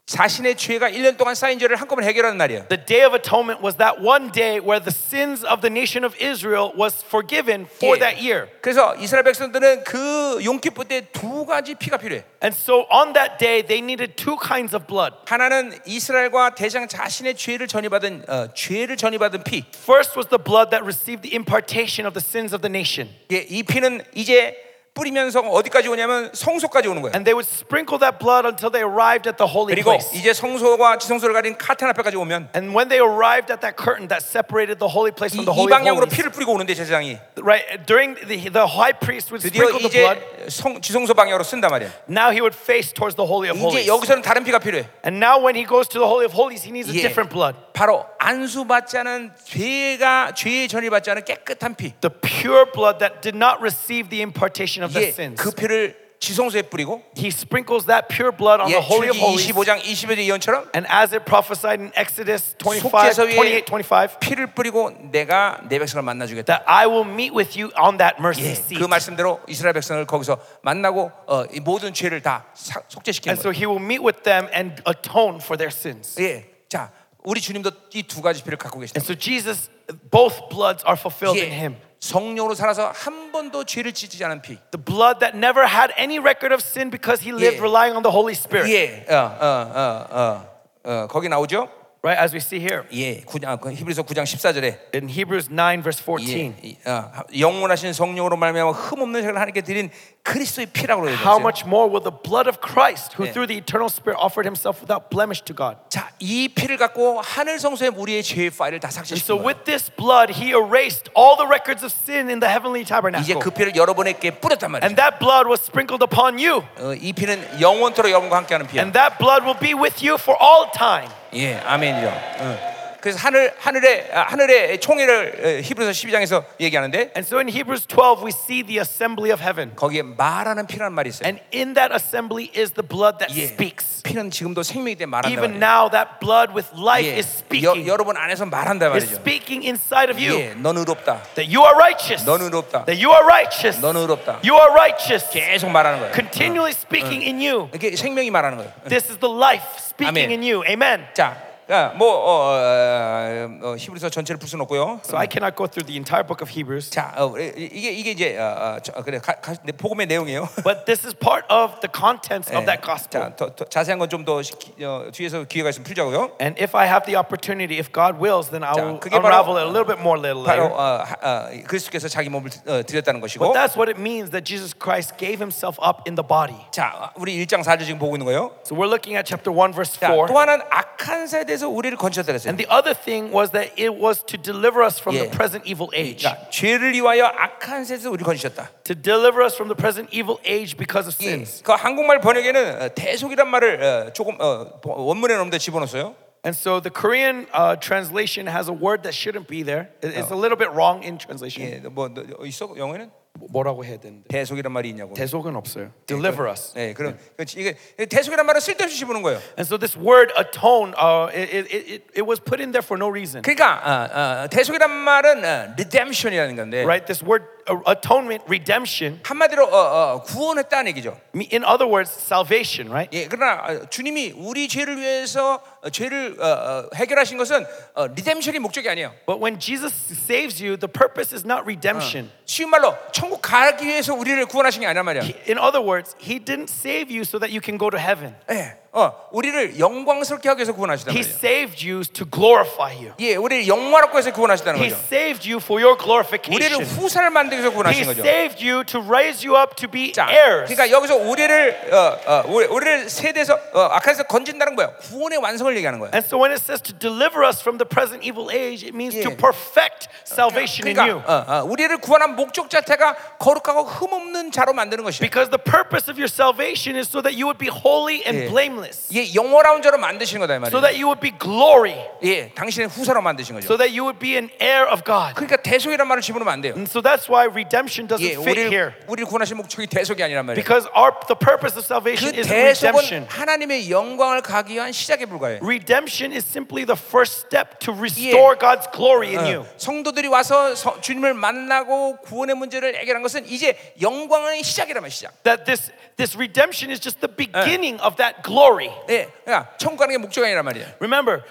자신의 죄가 1년 동안 쌓인 죄를 한꺼번에 해결하는 날이에요. The Day of Atonement was that one day where the sins of the nation of Israel was forgiven for 예. that year. 그래서 이스라엘 백성들은 그 용키푸 때 두 가지 피가 필요해. And so on that day they needed two kinds of blood. 하나는 이스라엘과 대장 자신의 죄를 전이받은 어, 죄를 전이받은 피. First was the blood that received the impartation of the sins of the nation. 예, 이 피는 이제 뿌리면서 어디까지 오냐면 성소까지 오는 거예요. And they would sprinkle that blood until they arrived at the holy 그리고 place. 이제 성소와 지성소를 가린 카텐 앞에까지 오면 And when they arrived at that curtain that separated the holy place 이, from the 이 holy of 방향으로 holies, 피를 뿌리고 오는데 제사장이 right during the, the high priest would sprinkle the blood. 이제 성, 지성소 방향으로 쓴단 말이야. Now he would face towards the holy of 이제 holies. 여기서는 다른 피가 필요해. And now when he goes to the holy of holies, he needs a 예. different blood. 바로 안수 받지 않은 죄가 죄의 전이 받지 않은 깨끗한 피. The pure blood that did not receive the impartation of 예, the sins. 그 피를 지성소에 뿌리고 He sprinkles that pure blood on 예, the Holy of 출기 Holies. 25장 20절 예언처럼 And as it prophesied in Exodus 25, 속죄소 위에 28, 25, 피를 뿌리고 내가 내 백성을 만나 주겠다. that I will meet with you on that mercy 예, seat. 그 말씀대로 이스라엘 백성을 거기서 만나고 어, 이 모든 죄를 다 사- 속죄시키는 And so 거예요. he will meet with them and atone for their sins. 예, 자, 우리 주님도 이 두 가지 피를 갖고 계시다. And so Jesus, both bloods are fulfilled in 예, him. 성령으로 살아서 한 번도 죄를 짓지 않은 피. The blood that never had any record of sin because he lived Yeah. relying on the Holy Spirit. 예, 어, 어, 어, 어, 어, 거기 나오죠? Right, as we see here 예, 9, 아, 그 히브리서 9장 14절에 in Hebrews 9, verse 14. 예, 이, 어, 영원하신 성령으로 말미암아 흠없는 색을 하나님께 드린 그리스도의 피라고 그러죠. How much more will the blood of Christ, who Yeah. through the eternal Spirit offered himself without blemish to God? 자, 이 피를 갖고 하늘 성소에 우리의 죄의 파일을 다 And so 삭제시킨 거예요. with this blood, he erased all the records of sin in the heavenly 이제 tabernacle. 그 피를 여러분에게 뿌렸단 말이죠. And that blood was sprinkled upon you. 어, 이 피는 영원토록 여러분과 함께하는 피야. And that blood will be with you for all time. 예, 아멘이죠. 어. 그래서 하늘 하늘의 아, 하늘의 총회를 어, 히브리서 12장에서 얘기하는데 And so in Hebrews 12, we see the assembly of heaven. 거기에 말하는 피라는 말이 있어요. And in that assembly is the blood that 예, speaks. 피는 지금도 생명이 때문에 말한다 Even 말이에요. now, that blood with life 예, is 여, speaking. 여러분 안에서 말한다 Is 말이죠. speaking inside of you. 예, 넌 의롭다. That you are righteous. 너는 의롭다. That you are righteous. 너는 의롭다. You are righteous. 계속 말하는 거예요. Continually speaking in you. 이게 생명이 말하는 거예요. This is the life speaking Amen. in you. Amen. 자, 야, 뭐 어, 어, 어, 히브리서 전체를 풀 수는 없고요. So I cannot go through the entire book of Hebrews. 자, 어, 이- 이게 이게 이제 어, 어, 저, 어, 그래 가, 가, 내 복음의 내용이에요. (laughs) But this is part of the contents of 예. that gospel. 자, 더, 더 자세한 건 좀 더 어, 뒤에서 기회가 있으면 풀자고요. And if I have the opportunity, if God wills, then I 자, will 그게 바로- unravel it a little bit more little 바로 later. 어, 하- 어, 그리스도께서 자기 몸을 어, 드렸다는 것이고. But that's what it means that Jesus Christ gave himself up in the body. 자, 우리 1장 4절 지금 보고 있는 거예요. So we're looking at chapter 1, verse 자, 4. 또 하나는 악한 사에 대해서 우리를 건졌다 그랬어요. And the other thing was that it was to deliver us from the Yeah. present evil age. 자, 죄를 위하여 악한 세에서 우리 건지셨다. To deliver us from the present evil age because of 예, sins. 그 한국말 번역에는 어, 대속이란 말을 어, 조금 어, 원문에 넣는데 집어넣었어요. And so the Korean uh, translation has a word that shouldn't be there. It- It's a little bit wrong in translation. 예, 뭐 너, 어, 있어 영어에는 뭐라고 해야 되는데? 대속이란 말이 있냐고. 대속은 없어요. Deliver us. 예, 그럼 그렇지. 이게 대속이란 말은 쓸데없이 집어넣은 거예요. And so this word atone, uh, it, it, it, it was put in there for no reason. 그러니까 어, 어, 대속이란 말은 어, redemption이라는 건데 Right? This word uh, atonement, redemption, 한마디로 어, 어, 구원했다는 얘기죠. in other words, salvation, right? 예, 그러나 어, 주님이 우리 죄를 위해서 어, 죄를 어, 어, 해결하신 것은 어, 리뎀션이 목적이 아니에요. But when Jesus saves you, the purpose is not redemption. 쉬운 말로 천국 가기 위해서 우리를 구원하신 게 아니란 말이야. He- In other words, He didn't save you so that you can go to heaven. 예, 어, 우리를 영광스럽게 하기 위해서 구원하시단 He 말이에요. saved you to glorify you. 예, 우리를 영화롭게 해서 구원하시다는 He 거죠. saved you for your 우리를 glorification. 후사를 만들기 위해서 He 구원하신 거죠. saved you to raise you up to be 자, heirs. 그러니까 여기서 우리를 어, 어, 우리, 우리를 세대에서 어, 악한에서 건진다는 거예요. 구원의 완성을 얘기하는 거예요. And so when it says to deliver us from the present evil age, it means to Yeah. perfect salvation in you. 그러니까 어, 어, 우리를 구원한 목적 자체가 거룩하고 흠없는 자로 만드는 것이에요. Because the purpose of your salvation is so that you would be holy and Yeah. blameless. 예, 영원한 자로 만드시는 거다 이 So 말이에요. that you would be glory. 예, 당신의 후사로 만드신 거죠. So that you would be an heir of God. 그러니까 대속이란 말을 집어넣으면 안 돼요. And so that's why redemption doesn't 예, fit here. 우리를 우리를 구원하신 목적이 대속이 아니란 말이에요. Because our the purpose of 그 salvation is 대속은 redemption. 하나님의 영광을 가기 위한 시작에 불과해요. Redemption is simply the first step to restore God's glory in you. 어, 성도들이 와서 서- 주님을 만나고 구원의 문제를 해결한 것은 이제 영광의 시작이란 시작. That this this redemption is just the beginning of that glory. 예, 그러니까 천국 가는 게 목적이 아니란 말이야. Remember,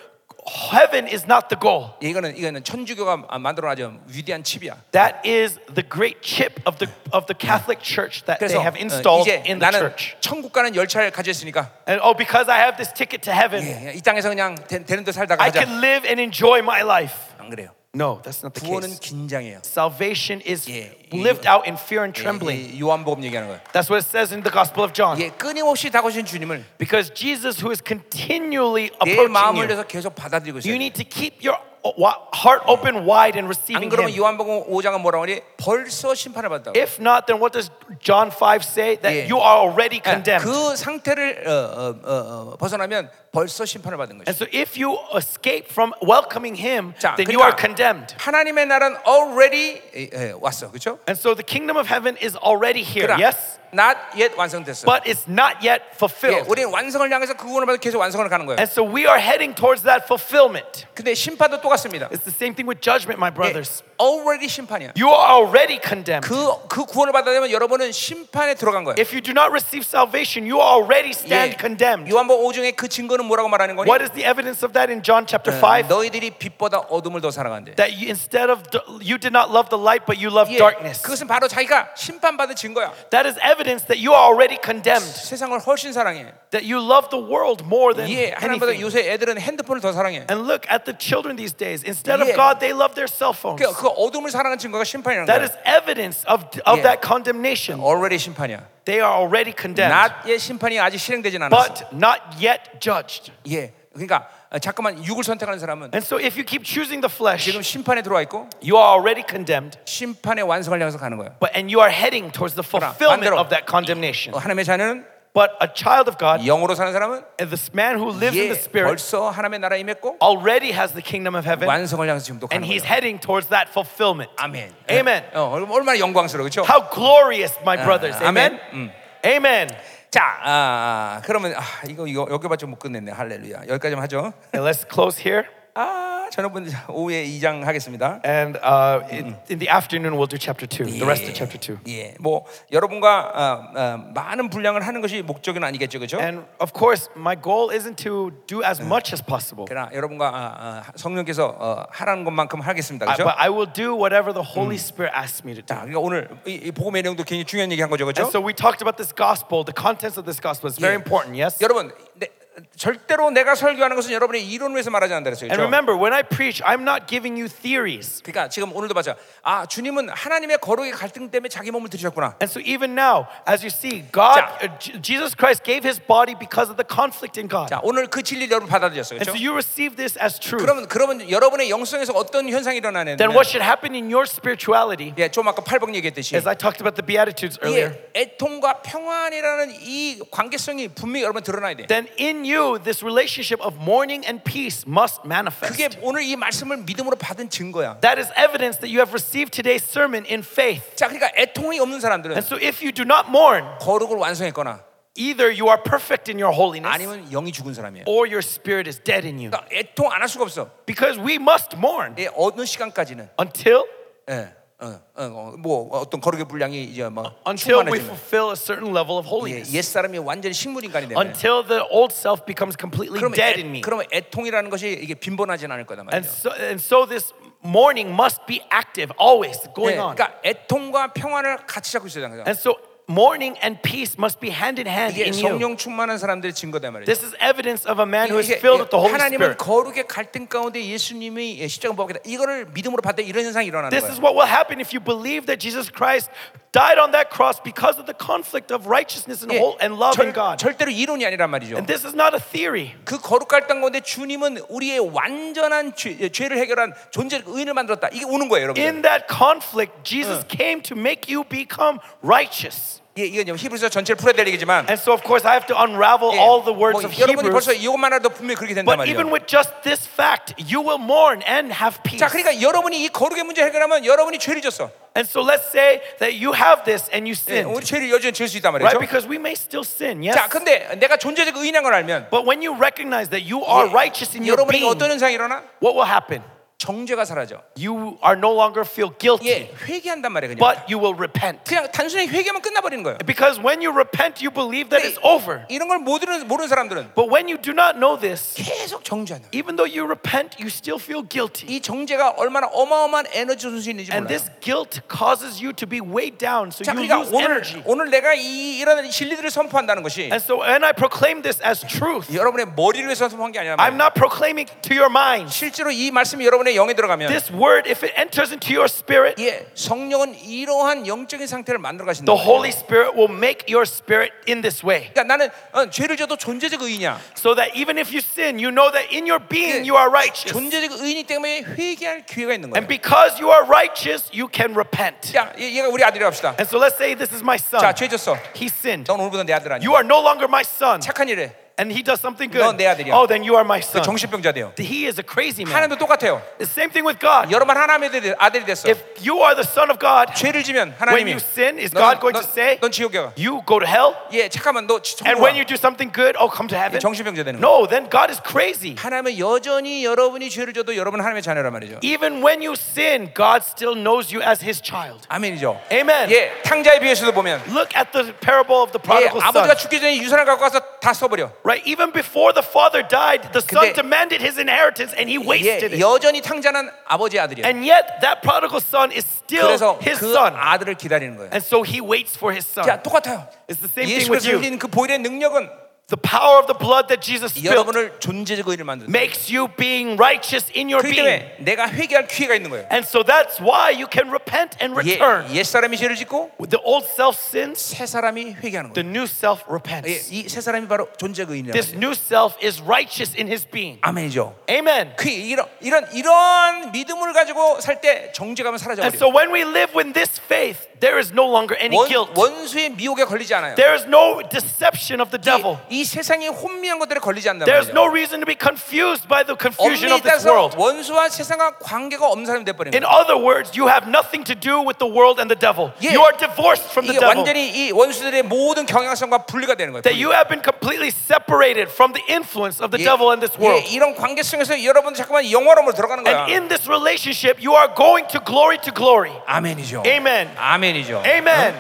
heaven is not the goal. 예, 이거는 이거는 천주교가 만들어 아주 위대한 칩이야. That is the great chip of the of the Catholic Church that they 그래서 have 어, installed 이제 in the 나는 church. 천국 가는 열차를 가졌으니까 And oh, because I have this ticket to heaven, 예, 이 땅에서 그냥 되, 되는 데 살다가 I 하자. can live and enjoy my life. 안 그래요. No, that's not the 구원은 case. 긴장이에요. Salvation is 예, lived out in fear and 예, trembling. 예, 요한복음 얘기하는 거예요. That's what it says in the Gospel of John. 예, 끊임없이 다가오신 주님을 Because Jesus, who is continually 내 approaching 마음을 you, 위해서 계속 받아들이고 있어요. you need to keep your wa- heart open wide and receiving 안 그러면 Him. 요한복음 5장은 뭐라고 하니? 벌써 심판을 받았다고. If not, then what does John 5 say? That 예. you are already condemned. 그 상태를 어, 어, 어, 어, 벗어나면 벌써 심판을 받은 And 것이. so if you escape from welcoming him, 자, then you are 그러니까 condemned. 하나님의 나라는 already 예, 예, 왔어, 그렇죠? And so the kingdom of heaven is already here, 그러나 yes? not yet 완성됐어. But it's not yet 예, fulfilled. 우리는 완성을 향해서 그 구원을 받아 계속 완성을 가는 거예요. And so we are heading towards that fulfillment. 근데 심판도 똑같습니다. It's the same thing with judgment, my 예, brothers. already 심판이야. You are already condemned. 그, 그 구원을 받아들면 여러분은 심판에 들어간 거예요. If you do not receive salvation, you already stand 예, condemned. 요한복 5중에 그 증거는 뭐라고 말하는 거니? What is the evidence of that in John chapter 5? 너희들이 빛보다 어둠을 더 사랑한대. That you, instead of d- you did not love the light, but you love 예, darkness. 그것은 바로 자기가 심판받은 증거야. That is evidence that you are already condemned. 세상을 훨씬 사랑해. That you love the world more than 예, 하나님보다 anything. 요새 애들은 핸드폰을 더 사랑해. And look at the children these days. Instead of Yeah. God, they love their cell phones. 그, 그 어둠을 사랑하는 증거가 심판이라는 That 거야. is evidence of, of Yeah. that condemnation. already 심판이야. They are already condemned, not yet 심판이 아직 실행되진 않았어. but not yet judged. 예, 그러니까 어, 자꾸만 육을 선택하는 사람은 And so if you keep choosing the flesh, 지금 심판에 들어와 있고 you are already condemned, 심판의 완성을 향해서 가는 거야. but and you are heading towards the 그러나 fulfillment 반대로 of that condemnation. 어, 하나님의 자녀는 But a child of God, 영으로 사는 사람은 and this man who lives in 예, the spirit, 벌써 하나님의 나라에 임했고 already has the kingdom of heaven, 완성을 향해서 지금도 and 가는 he's 거야. heading towards that fulfillment. 아멘. Amen. 어, 얼마나 영광스러워, 그렇죠? How glorious, my brothers. amen. Amen. Amen. 자, 아, 아, 그러면 아, 이거 이거 여기밖에 못 끝냈네. 할렐루야. 여기까지만 하죠. And let's close here. 아, 저녁분 오후에 2장 하겠습니다. And uh, in, in the afternoon, we'll do chapter 2, the rest of chapter 2. 예, 뭐 여러분과 어, 어, 많은 분량을 하는 것이 목적은 아니겠죠, 그렇죠? And of course, my goal isn't to do as much as possible, 그러나 여러분과 아, 아, 성령께서 어, 하라는 것만큼 하겠습니다, 그렇죠? but I will do whatever the Holy Spirit asks me to do. 자, 그러니까 오늘 이, 이 복음의 내용도 굉장히 중요한 얘기 한 거죠, 그렇죠? And so we talked about this gospel, the contents of this gospel is very important, yes? 여러분, 내, 절대로 내가 설교하는 것은 여러분의 이론을 위해서 말하지 않는다 그랬어요. And 그렇죠? remember, when I preach, I'm not giving you theories. 그러니까 지금 오늘도 봤죠. 아, 주님은 하나님의 거룩의 갈등 때문에 자기 몸을 들이셨구나. And so even now, as you see, God, 자. uh, Jesus Christ gave his body because of the conflict in God. 자, 오늘 그 진리를 여러분 받아들였어요. And 그렇죠? so you receive this as truth. 그러면 그러면 여러분의 영성에서 어떤 현상이 일어나냐면 Then what should happen in your spirituality, 예, 좀 아까 8번 얘기했듯이 as I talked about the Beatitudes earlier, 예, 애통과 평안이라는 이 관계성이 분명히 여러분 드러나야 돼. then in you, this relationship of mourning and peace must 그게 manifest. 오늘 이 말씀을 믿음으로 받은 증거야. That is evidence that you have received today's sermon in faith. 자, 그러니까 애통이 없는 사람들은 And so if you do not mourn, 거룩을 완성했거나 either you are perfect in your holiness 아니면 영이 죽은 사람이에요. or your spirit is dead in you. 그러니까 애통 안 할 수가 없어. Because we must mourn 예, 어느 시간까지는 until 예, 어, 어, 어, 뭐 어떤 거룩의 분량이 이제 뭐 until we fulfill a certain level of 예, holiness. 옛 사람이 완전히 식물 인간이 되면 Until the old self becomes completely dead 애, in me. 그러면 애통이라는 것이 이게 빈번하지는 않을 거다 And 말이죠. so, and so this mourning must be active, always going 예, on. 그러니까 애통과 평안을 같이 잡고 있어야 되는 거야. And so mourning and peace must be hand in hand 이게 in you. 성령 충만한 사람들의 증거다 말이죠. This is evidence of a man who is 이게- filled with the Holy 하나님은 Spirit. 거룩의 갈등 가운데 예수님이 십자가 먹겠다. 이거를 믿음으로 받다 이런 현상이 일어나는 This 거예요. is what will happen if you believe that Jesus Christ died on that cross because of the conflict of righteousness and, 예, whole, and love in 절, God. 절대로 이론이 아니란 말이죠. And this is not a theory. 그 거룩 갈등 가운데 주님은 우리의 완전한 죄, 죄를 해결한 존재 의인을 만들었다. 이게 오는 거예요, 여러분. In that conflict, Jesus came to make you become righteous. 예, 이건 이제 히브리서 전체를 풀어야 될 얘기지만 And so, of course, I have to unravel 예, all the words 뭐 of 여러분이 벌써 Hebrews. 이것만 알아도 분명히 그렇게 된단 But even 말이에요. with just this fact, you will mourn and have peace. 자, 그러니까 여러분이 이 거룩의 문제 해결하면 여러분이 죄를 졌어. And so let's say that you have this and you 예, sin, 우리 죄를 여전히 질 수 있단 right? 말이죠. Because we may still sin, yes. 자, 근데 내가 존재적 의인인 걸 알면 But when you recognize that you are 예, righteous in your 여러분에게 being, 어떤 현상이 일어나? what will happen? 정죄가 사라져. You are no longer feel guilty, 예, 회개한단 말이에요, 그냥. but you will repent. 그냥 단순히 회개만 끝나버리는 거예요. Because when you repent, you believe that it's over. 이런 걸 모르는 모르는 사람들은 But when you do not know this, 계속 정죄한다. even though you repent, you still feel guilty. 이 정죄가 얼마나 어마어마한 에너지 손실인지 And 몰라요. this guilt causes you to be weighed down, so 자, you 그러니까 lose 오늘 energy. 오늘 내가 이 이런 진리들을 선포한다는 것이 And so when I proclaim this as truth, 여러분의 머리를 위해서 선포한 게 아니라 I'm not proclaiming to your mind. 실제로 이 말씀이 여러분 의 영에 들어가면 This word, if it enters into your spirit, 예, 성령은 이러한 영적인 상태를 만들어 가신다. the Holy Spirit will make your spirit in this way. 그러니까 나는 어, 죄를 져도 존재적 의인이야. So that even if you sin, you know that in your being 예, you are righteous. 존재적 의인이 때문에 회개할 기회가 있는 거예요. And because you are righteous, you can repent. 자, 얘- 얘가 우리 아들이라 합시다. And so let's say this is my son. 자, 죄 졌어. He sinned. 넌 오늘부터 내 아들 아니야. You are no longer my son. 착한 일해. And he does something 넌 good, 내 아들이야. oh, then you are my son. 정신병자 돼요. He is a crazy man. 하나님도 똑같아요. The same thing with God. 여러분 하나님의 아들이- 됐어. If you are the son of God, 죄를 지면 when 하나님이 you sin, is 넌, God going 넌, to say, 넌 지옥에 가. you go to hell? 예, 잠깐만 너 지- And 천국 when 가. you do something good, oh, come to heaven? 정신병자 되는. No, then God is crazy. 하나님은 여전히 여러분이 죄를 져도 여러분 하나님의 자녀란 말이죠. Even when you sin, God still knows you as his child. 아멘이죠. Amen. 예, 탕자의 비유에서도 보면 Look at the parable of the 예, prodigal 아버지가 son. 죽기 전에 유산을 갖고 가서 다 써버려. Right? Even before the father died, the son 근데- demanded his inheritance and he wasted 예, it. 여전히 탕자는 아버지의 아들이야. And yet, that prodigal son is still 그래서 his 그 son. 아들을 기다리는 거예요. And so he waits for his son. 자, 똑같아요. It's the same 예수 thing with 그리스도 you. 흘린 그 보혈의 능력은 The power of the blood that Jesus spilled 여러분을 존재적 의를 만든다. makes you being righteous in your 그렇기 being. 때문에 내가 회개할 기회가 있는 거예요. And so that's why you can repent and 예, return. 옛 사람이 죄를 짓고 With the old self sins, 새 사람이 회개하는 the 거예요. new self 예, repents. 이새 사람이 바로 존재적 의인이라는 This 거예요. new self is righteous in his being. 아멘이죠. Amen. 그 이런 이런 이런 믿음을 가지고 살 때 정죄감은 사라져 And 버려요. so when we live with this faith, there is no longer any 원, guilt. 원수의 미혹에 걸리지 않아요. There is no deception of the devil. 이, 이 세상의 혼미한 것들에 걸리지 않는다 There's 말이죠. no reason to be confused by the confusion 엄밀히 of this 따서 world. 원수와 세상과 관계가 없는 사람이 돼버린 In 거예요. other words, you have nothing to do with the world and the devil. 예. You are divorced from the 이게 devil. 완전히 이 원수들의 모든 경향성과 분리가 되는 거예요. That you have been completely separated from the influence of the 예, devil in this 예, world. 이런 관계성에서 여러분 잠깐만 영화로으로 들어가는 거야. And in this relationship, you are going to glory to glory. 아멘이죠. Amen. 아멘 이죠. Amen.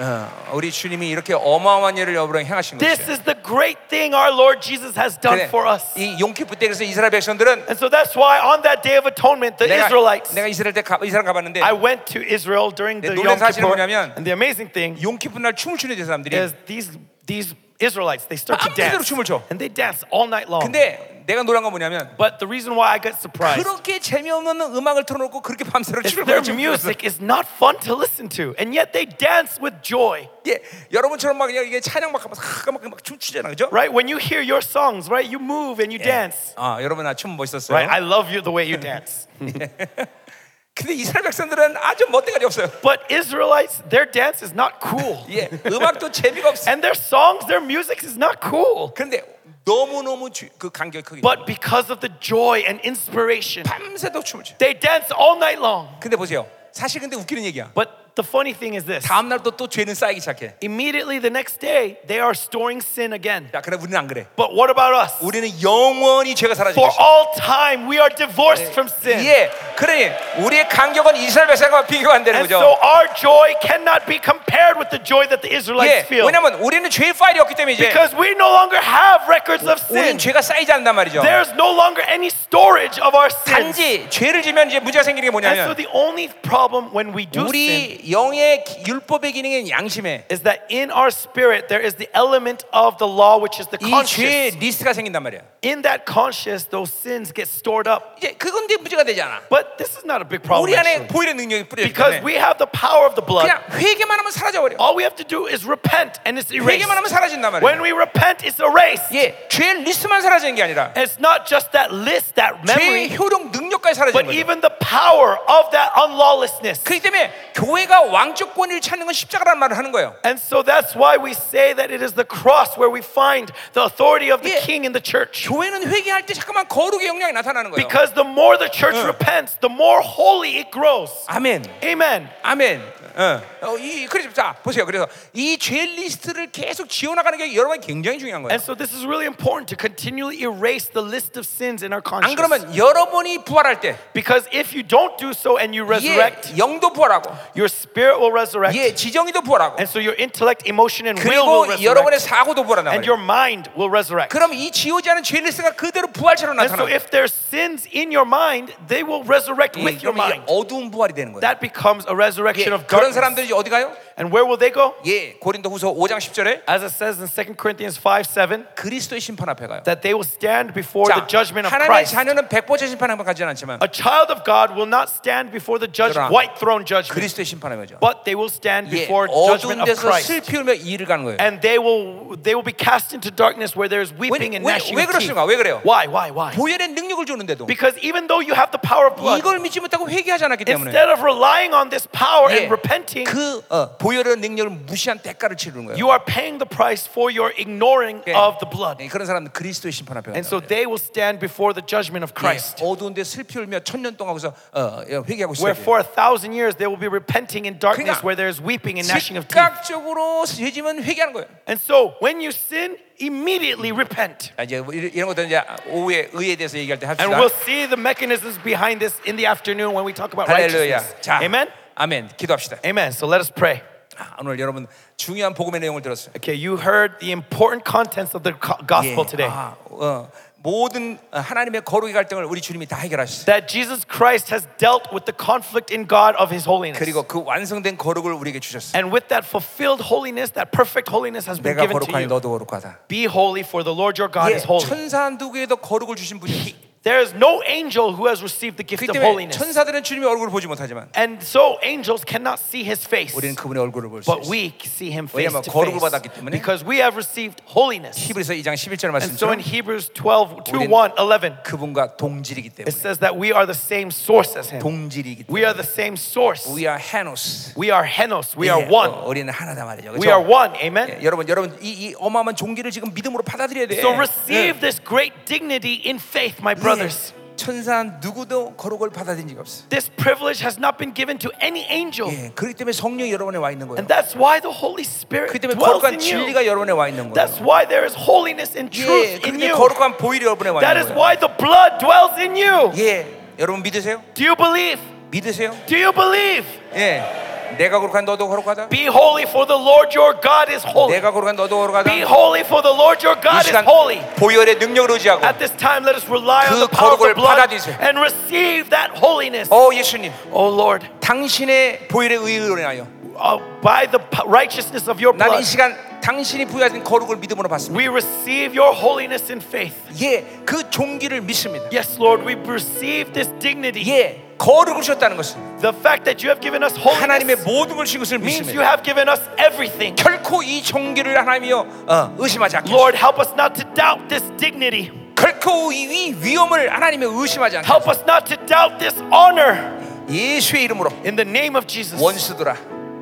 어, 우리 주님이 이렇게 어마어마한 일을 여러분에게 행하신 This 것이에요. is the great thing our Lord Jesus has done 그래, for us. 이 용키프 때 그래서 이스라엘 백성들은 And so that's why on that day of atonement, the 내가, Israelites, 내가 이스라엘 때 가, 이스라엘 가봤는데 I went to Israel during the 네, 놀란 Yom 사실은 Kippur. 뭐냐면 And the amazing thing 용키프 날 춤을 추는 데 사람들이 is these, these Israelites, they start to 밤새도록 dance. 춤을 춰. And they dance all night long. 근데 내가 놀란 건 뭐냐면 But the reason why I got surprised 그렇게 재미없는 음악을 틀어놓고 그렇게 밤새도록 is 춤을 their 추고 music is not fun to listen to. And yet they dance with joy. 예, 여러분처럼 막 그냥 이게 찬양 막 하면서 막, 막 춤추잖아, 그죠? Right? When you hear your songs, right? You move and you dance. 아, 여러분 나 춤 멋있었어요. Right? I love you the way you dance. (laughs) 근데 이스라엘 백성들은 아주 멋대가리 없어요. But Israelites, their dance is not cool. 예, 음악도 재미가 없어. And their songs, their music is not cool. 그런데 너무 너무 그 간격이 크기. But because of the joy and inspiration, 밤새도록 춤을 춰. they dance all night long. 근데 보세요. 사실 근데 웃기는 얘기야. But the funny thing is this 다음 날도 또 죄는 쌓이기 시작해. immediately the next day, they are storing sin again. 야, 그래 우리는 안 그래. But what about us? 우리는 영원히 죄가 사라지고 For 있어. all time, we are divorced from sin. 예, 그러니 우리의 간격은 이스라엘 백성과 비교가 안 되는 And so 거죠. our joy cannot be compared with the joy that the 예, Israelites feel. 왜냐면 우리는 죄의 파일이 없기 때문에 이제 Because we no longer have records of 우리는 sin. 죄가 쌓이지 않는단 말이죠. There's no longer any storage of our sins. 단지 죄를 지면 이제 문제가 생기는 게 And so 뭐냐면 the only problem when we do sin 우리 영의 기- 율법의 기능인 양심에 is that in our spirit there is the element of the law which is the 이 conscious. 죄의 리스트가 생긴단 말이야. In that conscious, those sins get stored up. 이제 그건 이제 문제가 되지 않아. But this is not a big problem 우리 안에 actually. 보혈의 능력이 뿌려있기 Because 때문에 we have the power of the blood. 그냥 회개만 하면 사라져 버려. All we have to do is repent and it's erased. 회개만 하면 사라진단 When 말이야. we repent, it's erased. 예, 죄의 리스트만 사라지는 게 아니라 It's not just that list, that 죄의 memory, 효력 능력까지 사라지는 but 거죠. even the power of that unlawlessness. 그렇기 때문에 교회가 왕적 권위를 찾는 건 십자가라는 말을 하는 거예요. And so that's why we say that it is the cross where we find the authority of the Yeah. king in the church. 교회는 회개할 때 잠깐만 거룩의 영향이 나타나는 거예요. Because the more the church repents, the more holy it grows. 아멘. Amen. 아멘. 어, 어, 이 그래서 자 보세요. 그래서 이 죄 리스트를 계속 지워나가는 게 여러분 굉장히 중요한 거예요. And so this is really important to continually erase the list of sins in our 안 conscience. 그러면 여러분이 부활할 때, Because if you don't do so and you resurrect, 예, 영도 부활하고, your spirit will resurrect. 예, 지정이도 부활하고, And so your intellect, emotion, and will will 그리고 여러분의 resurrect. 사고도 부활한단 And your mind will resurrect. 그럼 이 지우지 않은 죄 리스트가 그대로 부활처럼 And so 나타나. if there's sins in your mind, they will resurrect with your mind. 어두운 부활이 되는 거예요. That becomes a resurrection 예, of 그런 darkness. 사람들이 어디 가요? And where will they go? 예, 고린도후서 5장 10절에 As it says in 2 Corinthians 5 7, 그리스도의 심판 앞에 가요. that they will stand before the 자, judgment of 하나님의 Christ. 자녀는 백보자 심판 앞에 가지는 않지만 A child of God will not stand before the judge, 그러나 white throne judgment, 그리스도의 심판 앞에 가죠. but they will stand 예, before 어두운 judgment of 데서 Christ. 슬피 울며 일을 가는 거예요. And they will they will be cast into darkness where there's 왜, weeping and 왜, gnashing 왜 of teeth. 그렇습니까? 왜 그래요? Why? Why? Why? 보혈의 능력을 주는데도 Because even though you have the power of blood, 이걸 믿지 못하고 회개하지 않았기 때문에 instead of relying on this power 예, and repenting, 그 어, 보혈의 능력을 무시한 대가를 치르는 거예요. you are paying the price for your ignoring 예. of the blood. 예, 그런 사람은 그리스도의 심판 앞에 And 간다. so they will stand before the judgment of Christ. 어두운데 슬피 울며 천년 동안 거기서 어, 예, 회개하고 있어요. Where for a thousand years they will be repenting in darkness 그러니까 where there is weeping and gnashing of teeth. 즉각적으로 죄지면 회개하는 거예요. And so when you sin, immediately repent. 자, 이제 뭐 이런 이런 것들 이제 오후에 의에 대해서 얘기할 때 합시다. And we'll see the mechanisms behind this in the afternoon when we talk about 할렐루야. righteousness. 자, Amen? 아멘. 기도합시다. Amen. So let us pray. 아, 오늘 여러분 중요한 복음의 내용을 들었어요. Okay, you heard the important contents of the co- gospel today. 아, 어, 모든 하나님의 거룩의 갈등을 우리 주님이 다 해결하셨어요. That Jesus Christ has dealt with the conflict in God of his holiness. 그리고 그 완성된 거룩을 우리에게 주셨어요. And with that fulfilled holiness, that perfect holiness has been 내가 given to 거룩하니 you. 너도 거룩하다. Be holy, for the Lord your God 예, is holy. 천사 누구에도 거룩을 주신 분이 없어요. There is no angel who has received the gift 그렇기 of 때문에 holiness. 천사들은 주님의 얼굴을 보지 못하지만 And so angels cannot see his face. 우리는 그분의 얼굴을 볼 수 But 있어요. we see him face 왜냐면 to 거룩을 face 받았기 때문에. because we have received holiness. 히브리서 2장 11절 And so 말씀처럼 in Hebrews 12, 2, 우린 1, 11, 그분과 동질이기 it 때문에 says that we are the same source as him. 동질이기 We 때문에 are the same source. We are 헤노스. We are henos. We are 예, one. 어, 우리는 하나다 말이죠. We are 그렇죠? one. Amen. 예, 여러분 여러분 이, 이 어마어마한 종기를 지금 믿음으로 받아들여야 돼. So receive this great dignity in faith, my brothers. 예, 천사 누구도 거룩을 받아들인 적이 없어. This privilege has not been given to any angel. 예, 그렇기 때문에 성령이 여러분에 와 있는 거예요. And that's why the Holy Spirit 그렇기 때문에 dwells 거룩한 in you. 진리가 여러분에 와 있는 거예요. That's why there is holiness and 예, truth in 그렇게 you. 거룩한 보일이 여러분에 와 That 있는 is 거예요. why the blood dwells in you. 예, 여러분 믿으세요? Do you believe? 믿으세요? Do you believe? 예, 내가 거룩한 너도 거룩하다. Be holy for the Lord your God is holy. 내가 거룩한 너도 거룩하다. Be holy for the Lord your 이 God is holy. 보혈의 능력을 의지하고 At this time, let us rely on 그 the power of the blood and receive that holiness. 어 예수님, Oh Lord, 당신의 보혈의 의로 인하여 uh, by the righteousness of your 나는 이 blood, 시간 당신이 부여하신 거룩을 믿음으로 받습니다. we receive your holiness in faith. 예, 그 종기를 믿습니다. Yes, Lord, we receive this dignity. 예, 거룩을 주셨다는 것은 The fact that you have given us 하나님의 holiness 모든 걸 주신 것을 means you 믿습니다. have given us everything. 결코 이 종기를 하나님이여 어, 의심하지 않게 Lord, help us not to doubt this dignity. 결코 이 위- 위험을 하나님의 의심하지 않게 Help us not to doubt this honor. 예수의 이름으로 In the name of Jesus. 원수들아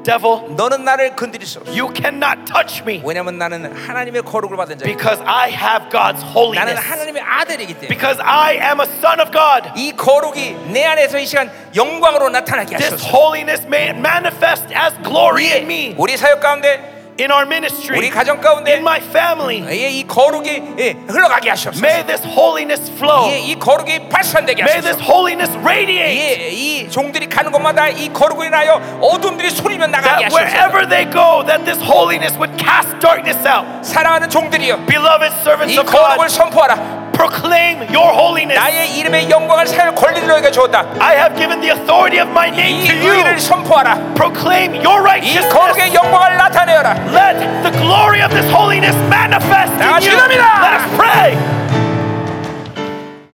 Devil, 너는 나를 건드릴 수 없어 you cannot touch me 왜냐면 나는 하나님의 거룩을 받은 자야 because I have God's 나는 holiness. 하나님의 아들이기 때문에 Because I am a son of God. 이 거룩이 내 안에서 이 시간 영광으로 나타나게 This 하소서 holiness may manifest as glory in me, 우리 사역 가운데 in our 우리 ministry, 가정 가운데 in my family. 예, 이 거룩이 예, 흘러가게 하시옵소서 May this holiness flow. 예, 이 거룩이 발산되게 May this 하소서 holiness radiate. 예, 이 종들이 가는 곳마다 이 거룩을 인하여 어둠들이 소리며 나가게 That 하소서 wherever they go, that this holiness would cast darkness out. 사랑하는 종들이여 Beloved servants 이 of God, 거룩을 선포하라 proclaim your holiness. 나의 이름의 영광을 사용 권리를 너에게 주었다 I have given the authority of my name 이 to 의를 you. 선포하라 Proclaim your 이 righteousness. 거룩의 영광을 나타내어라 Let the glory of this holiness manifest 다 in you. 같이 기도합니다. Let us pray.